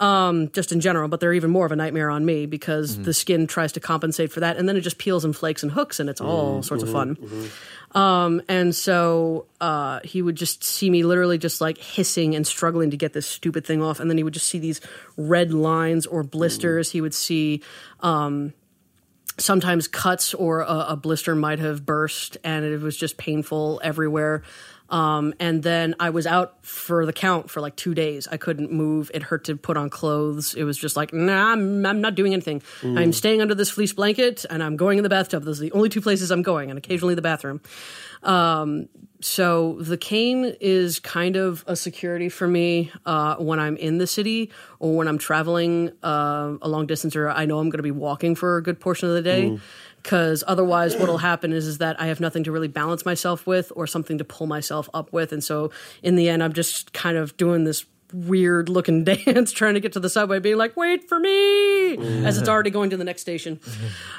um, just in general, but they're even more of a nightmare on me because mm-hmm. the skin tries to compensate for that, and then it just peels and flakes and hooks, and it's all mm-hmm. sorts of mm-hmm. fun. Um, and so uh, he would just see me literally just like hissing and struggling to get this stupid thing off. And then he would just see these red lines or blisters. He would see um, sometimes cuts or a, a blister might have burst, and it was just painful everywhere. Um, and then I was out for the count for like two days. I couldn't move. It hurt to put on clothes. It was just like, nah, I'm, I'm not doing anything. I'm staying under this fleece blanket and I'm going in the bathtub. Those are the only two places I'm going, and occasionally the bathroom. Um, so the cane is kind of a security for me uh, when I'm in the city or when I'm traveling uh, a long distance or I know I'm going to be walking for a good portion of the day. Because otherwise, what'll happen is is that I have nothing to really balance myself with or something to pull myself up with, and so in the end, I'm just kind of doing this weird looking dance trying to get to the subway, being like, "Wait for me!" as it's already going to the next station.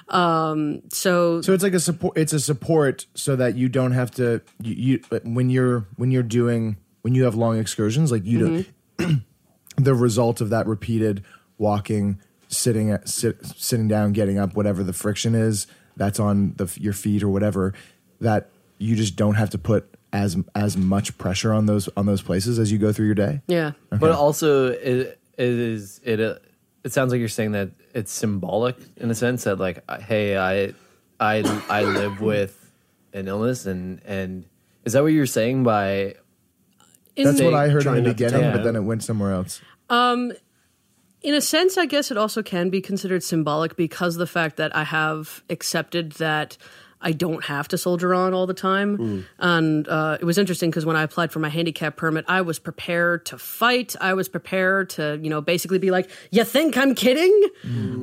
Um, so So it's like a support. It's a support so that you don't have to. You, you when you're when you're doing when you have long excursions, like you don't. the result of that repeated walking, sitting at sit, sitting down, getting up, whatever the friction is that's on the your feet or whatever, that you just don't have to put as as much pressure on those on those places as you go through your day. yeah, But also, it, it is it. Uh, it sounds like you're saying that it's symbolic in a sense that like, hey, I, I, I live with an illness, and and is that what you're saying by? In That's what I heard in the beginning, but then it went somewhere else. Um, in a sense, I guess it also can be considered symbolic because the fact that I have accepted that I don't have to soldier on all the time. And uh, it was interesting because when I applied for my handicap permit, I was prepared to fight. I was prepared to, you know, basically be like, "You think I'm kidding?"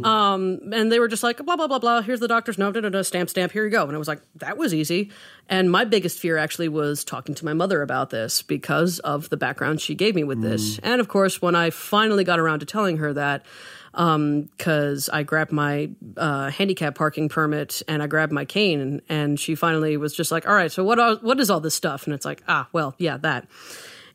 Um, and they were just like, "Blah blah blah blah." Here's the doctor's note. Da, da, da, stamp stamp. Here you go. And I was like, "That was easy." And my biggest fear actually was talking to my mother about this because of the background she gave me with this. And of course, when I finally got around to telling her that, because I grabbed my uh, handicap parking permit and I grabbed my cane, and, and she finally was just like, "All right, so what are, what is all this stuff?" And it's like, "Ah, well, yeah, that."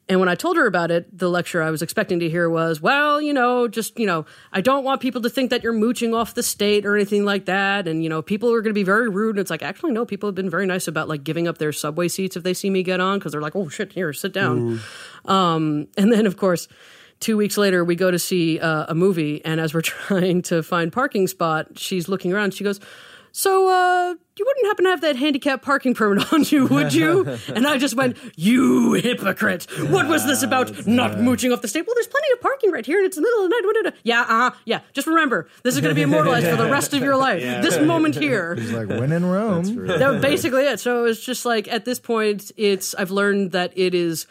And when I told her about it, the lecture I was expecting to hear was, well, you know, just, you know, I don't want people to think that you're mooching off the state or anything like that. And, you know, people are going to be very rude. And it's like, actually, no, people have been very nice about like giving up their subway seats if they see me get on because they're like, oh, shit, here, sit down. Um, and then, of course, two weeks later, we go to see uh, a movie. And as we're trying to find parking spot, she's looking around. She goes, so uh, you wouldn't happen to have that handicap parking permit on you, would you? and I just went, you hypocrite. What was this about not mooching off the state? Well, there's plenty of parking right here, and it's the middle of the night. What did I- Yeah, uh, yeah. Just remember, this is going to be immortalized for the rest of your life. Yeah, this right. moment here. He's like, when in Rome. That was basically it. So it's just like at this point, it's I've learned that it is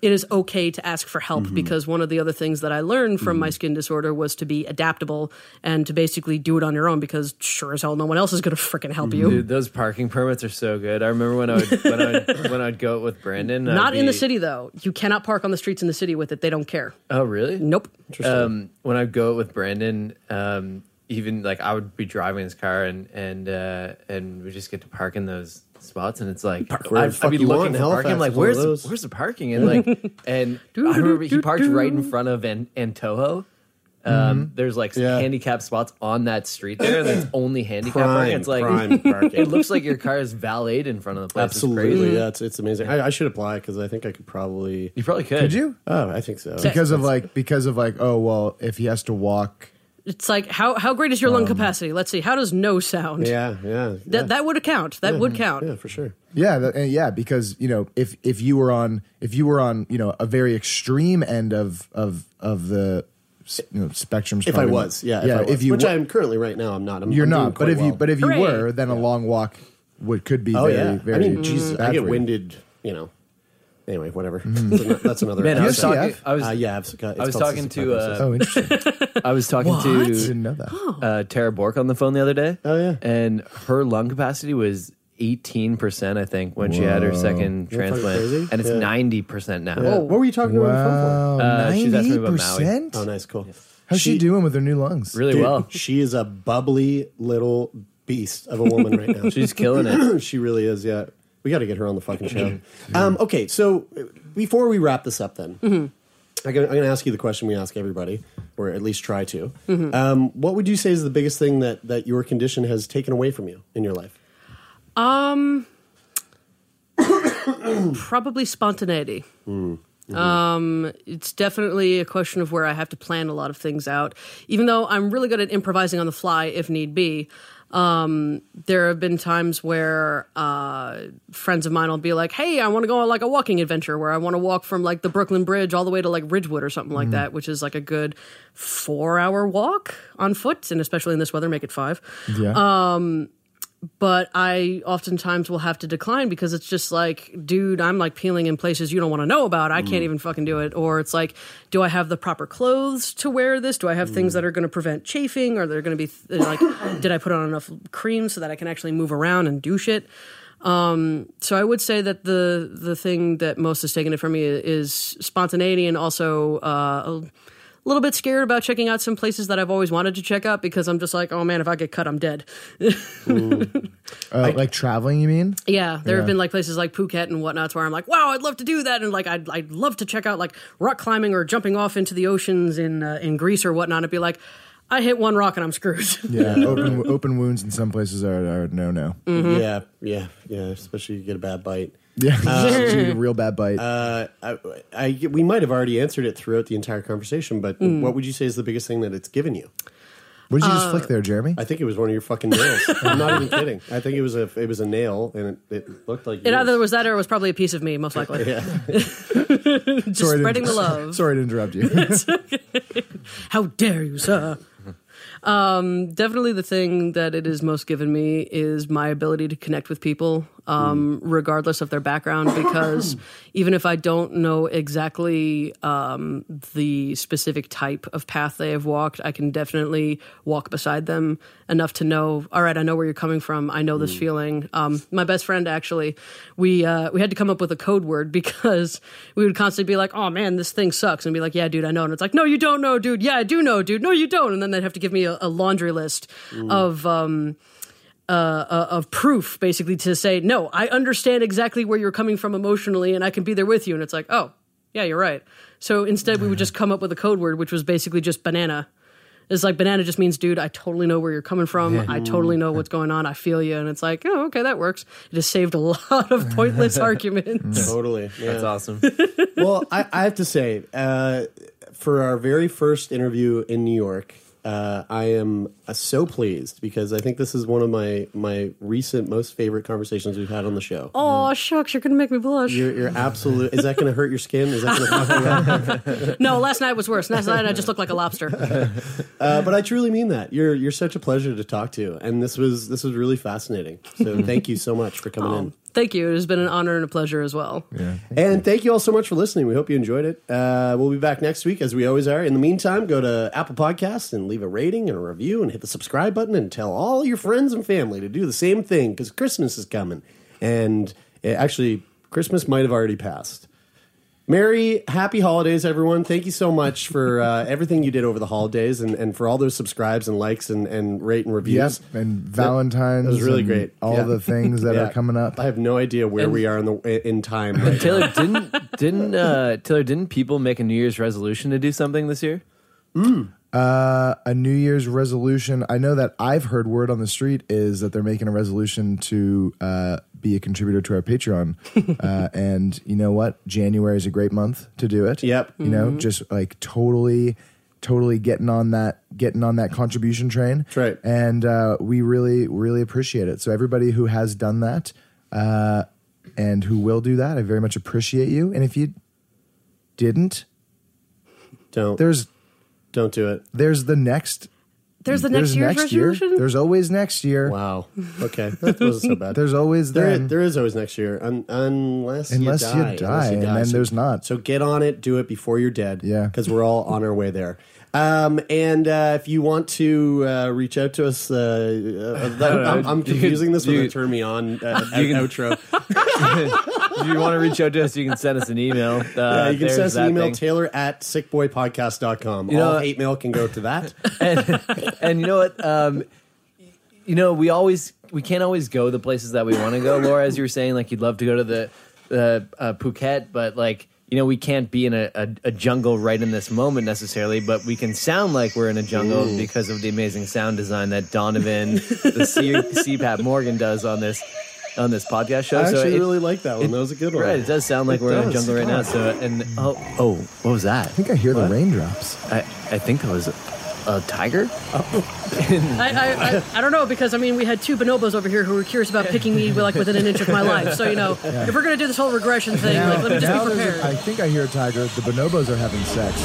it is okay to ask for help because one of the other things that I learned from my skin disorder was to be adaptable and to basically do it on your own because sure as hell no one else is going to freaking help you. Dude, those parking permits are so good. I remember when I would when I would, when I'd go with Brandon. Not in the city though. You cannot park on the streets in the city with it. They don't care. Oh, really? Nope. Um, when I go with Brandon, um, even like I would be driving his car and and uh, and we just get to park in those spots, and it's like where I'd, the I'd be looking in for parking. I'm like, where's the, where's the parking? And like, and I remember he parked right in front of An- Antoho. Um, There's like some handicap spots on that street there, and there's only handicap Prime, parking. It's like prime parking. it looks like your car is valeted in front of the place. It's Absolutely, crazy. yeah, it's, it's amazing. I, I should apply because I think I could probably. You probably could. Could you? Oh, I think so. Because of like, because of like, oh well, if he has to walk, It's like how how great is your lung um, capacity? Let's see. How does no sound? Yeah, yeah. That that would count. That would count. Yeah, for sure. yeah, that, and yeah, because you know, if if you were on, if you were on, you know, a very extreme end of of of the you know, spectrum. If I was, yeah, yeah, if, I was, you which were- I'm currently right now, I'm not. I'm, you're I'm not, but quite if you but if you Hooray. were, then a long walk would could be oh very yeah, very. I mean, Jesus, bad I get winded. You know. Anyway, whatever. Mm-hmm. That's, another. Man, I was episode. talking. I was Uh, yeah, I've it's I was talking to. Uh, Oh, interesting. I was talking What? to. Didn't know that. Uh, Tara Bork on the phone the other day. Oh yeah, and her lung capacity was. 18% I think when she had her second Isn't transplant crazy? and it's Yeah. 90% now. Yeah. What were you talking about on the phone Wow, for? Uh, she's asking me ninety about Maui. percent. Oh, nice, cool. How's she, doing with her new lungs? Really Dude, well. She is a bubbly little beast of a woman right now. She's killing it. she really is. Yeah, we got to get her on the fucking show. um, okay, so before we wrap this up, then I'm going to ask you the question we ask everybody, or at least try to. Um, what would you say is the biggest thing that that your condition has taken away from you in your life? Um, probably spontaneity. Um, it's definitely a question of where I have to plan a lot of things out. Even though I'm really good at improvising on the fly if need be. Um, there have been times where uh, friends of mine will be like, "Hey, I want to go on like a walking adventure where I want to walk from like the Brooklyn Bridge all the way to like Ridgewood or something like that, which is like a good four-hour walk on foot, and especially in this weather, make it five." Yeah. Um, but I oftentimes will have to decline because it's just like, dude, I'm like peeling in places you don't want to know about. I can't even fucking do it. Or it's like, do I have the proper clothes to wear this? Do I have things that are going to prevent chafing? Are they're going to be th- like, did I put on enough cream so that I can actually move around and do shit? Um, so I would say that the the thing that most has taken it from me is spontaneity and also uh, a little bit scared about checking out some places that I've always wanted to check out because I'm just like, oh man, if I get cut, I'm dead. Uh, like traveling, you mean? Yeah, there Yeah. have been like places like Phuket and whatnots where I'm like, wow, I'd love to do that, and like I'd I'd love to check out like rock climbing or jumping off into the oceans in uh, in Greece or whatnot. It'd be like, I hit one rock and I'm screwed. Yeah, open open wounds in some places are, are no no. Mhm. Yeah, yeah, yeah. Especially you get a bad bite. Yeah, Uh, you a real bad bite. Uh, I, I, we might have already answered it throughout the entire conversation, but Mm. what would you say is the biggest thing that it's given you? What did you just uh, flick there, Jeremy? I think it was one of your fucking nails. I'm not even kidding. I think it was a it was a nail, and it, it looked like It yours. either was that or it was probably a piece of me, most likely. Yeah. Just Sorry to spreading the love. Sorry to interrupt you. How dare you, sir? Um, definitely the thing that it has most given me is my ability to connect with people, um, regardless of their background. Because even if I don't know exactly um, the specific type of path they have walked, I can definitely walk beside them enough to know. All right, I know where you're coming from. I know this feeling. Um, my best friend actually, we uh, we had to come up with a code word because we would constantly be like, "Oh man, this thing sucks," and be like, "Yeah, dude, I know." And it's like, "No, you don't know, dude. Yeah, I do know, dude. No, you don't." And then they'd have to give me a, a laundry list of. Um, uh, uh, of proof, basically, to say, no, I understand exactly where you're coming from emotionally, and I can be there with you. And it's like, oh, yeah, you're right. So instead, we would just come up with a code word, which was basically just banana. It's like banana just means, dude, I totally know where you're coming from. I totally know what's going on. I feel you. And it's like, oh, okay, that works. It has saved a lot of pointless arguments. Totally. Yeah. That's awesome. well, I, I have to say, uh, for our very first interview in New York, uh, I am uh, so pleased because I think this is one of my my recent most favorite conversations we've had on the show. Oh shucks, you're gonna make me blush. You're, you're absolute. Is that going to hurt your skin? Is that to fuck you up? no, last night was worse. Last night I just looked like a lobster. Uh, but I truly mean that. You're you're such a pleasure to talk to, and this was this was really fascinating. So thank you so much for coming in. Thank you. It has been an honor and a pleasure as well. And thank you all so much for listening. We hope you enjoyed it. Uh, we'll be back next week as we always are. In the meantime, go to Apple Podcasts and leave a rating and a review and hit the subscribe button and tell all your friends and family to do the same thing because Christmas is coming. And uh, actually, Christmas might have already passed. Merry, happy holidays, everyone. Thank you so much for uh, everything you did over the holidays and, and for all those subscribes and likes and, and rate and reviews. Yep, and Valentine's. That was really and great. All Yeah. the things that Yeah. are coming up. I have no idea where And- we are in the in time. Right Taylor now. didn't didn't uh, Taylor didn't people make a New Year's resolution to do something this year? Uh, a New Year's resolution. I know that I've heard word on the street is that they're making a resolution to uh, be a contributor to our Patreon. uh, and you know what? January is a great month to do it. Yep. You know, Mhm. just like totally, totally getting on that, getting on that contribution train. That's right. And uh, we really, really appreciate it. So everybody who has done that uh, and who will do that, I very much appreciate you. And if you didn't, don't. There's don't do it. There's the next. There's the next year's resolution? Year. There's always next year. Wow. Okay, that wasn't so bad. There's always there. then. There is always next year, un, unless Unless you you die. die, and then So- there's not. So get on it. Do it before you're dead. Yeah, because we're all on our way there. Um, and uh, if you want to uh, reach out to us, uh, uh, I'm, I'm You confusing this with you- a turn me on uh, You can- outro. if you want to reach out to us, you can send us an email. Uh, yeah, you can send us an email, thing. Taylor at sickboypodcast.com. You know- all hate mail can go to that. and, and you know what? Um, you know, we always we can't always go the places that we want to go. Laura, as you were saying, like you'd love to go to the the uh, Phuket, but like you know, we can't be in a, a, a jungle right in this moment necessarily. But we can sound like we're in a jungle Ooh. because of the amazing sound design that Donovan, the C- CPAP Morgan, does on this on this podcast show. I actually it- really like that one. That was a good one. Right, it does sound like It we're in a jungle right now. So and oh oh, what was that? I think I hear the raindrops. I I think that was a, a tiger. Oh. I, I, I, I don't know because I mean we had two bonobos over here who were curious about picking me like within an inch of my life. So you know Yeah. if we're gonna do this whole regression thing, Now- like let me just now be there's prepared. I think I hear a tiger. The bonobos are having sex.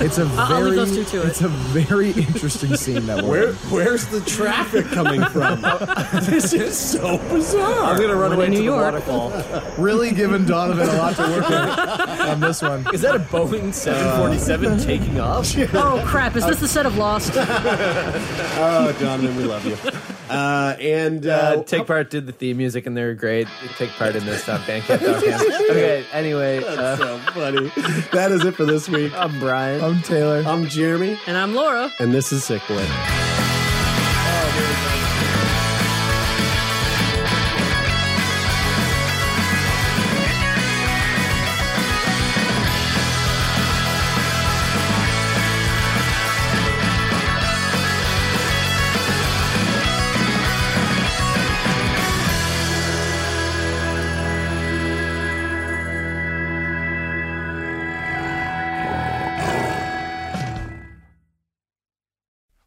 It's a very, I'll- I'll leave those two to it. it's a very interesting scene that we're. Where, where's the traffic coming from? this is so bizarre. I'm gonna run One away in to New the York. waterfall. really giving Donovan a lot to work with on this one. Is that a Boeing 747 uh, taking off? Oh crap! Is this the set of Lost? oh, Donovan, we love you. Uh, and uh, Uh, take part did the theme music and they're great. Take part in this stuff. Bandcamp.com. okay. Anyway, uh, That's so funny. That is it for this week. I'm Brian. I'm Taylor. I'm Jeremy. And I'm Laura. And this is Sick Boy.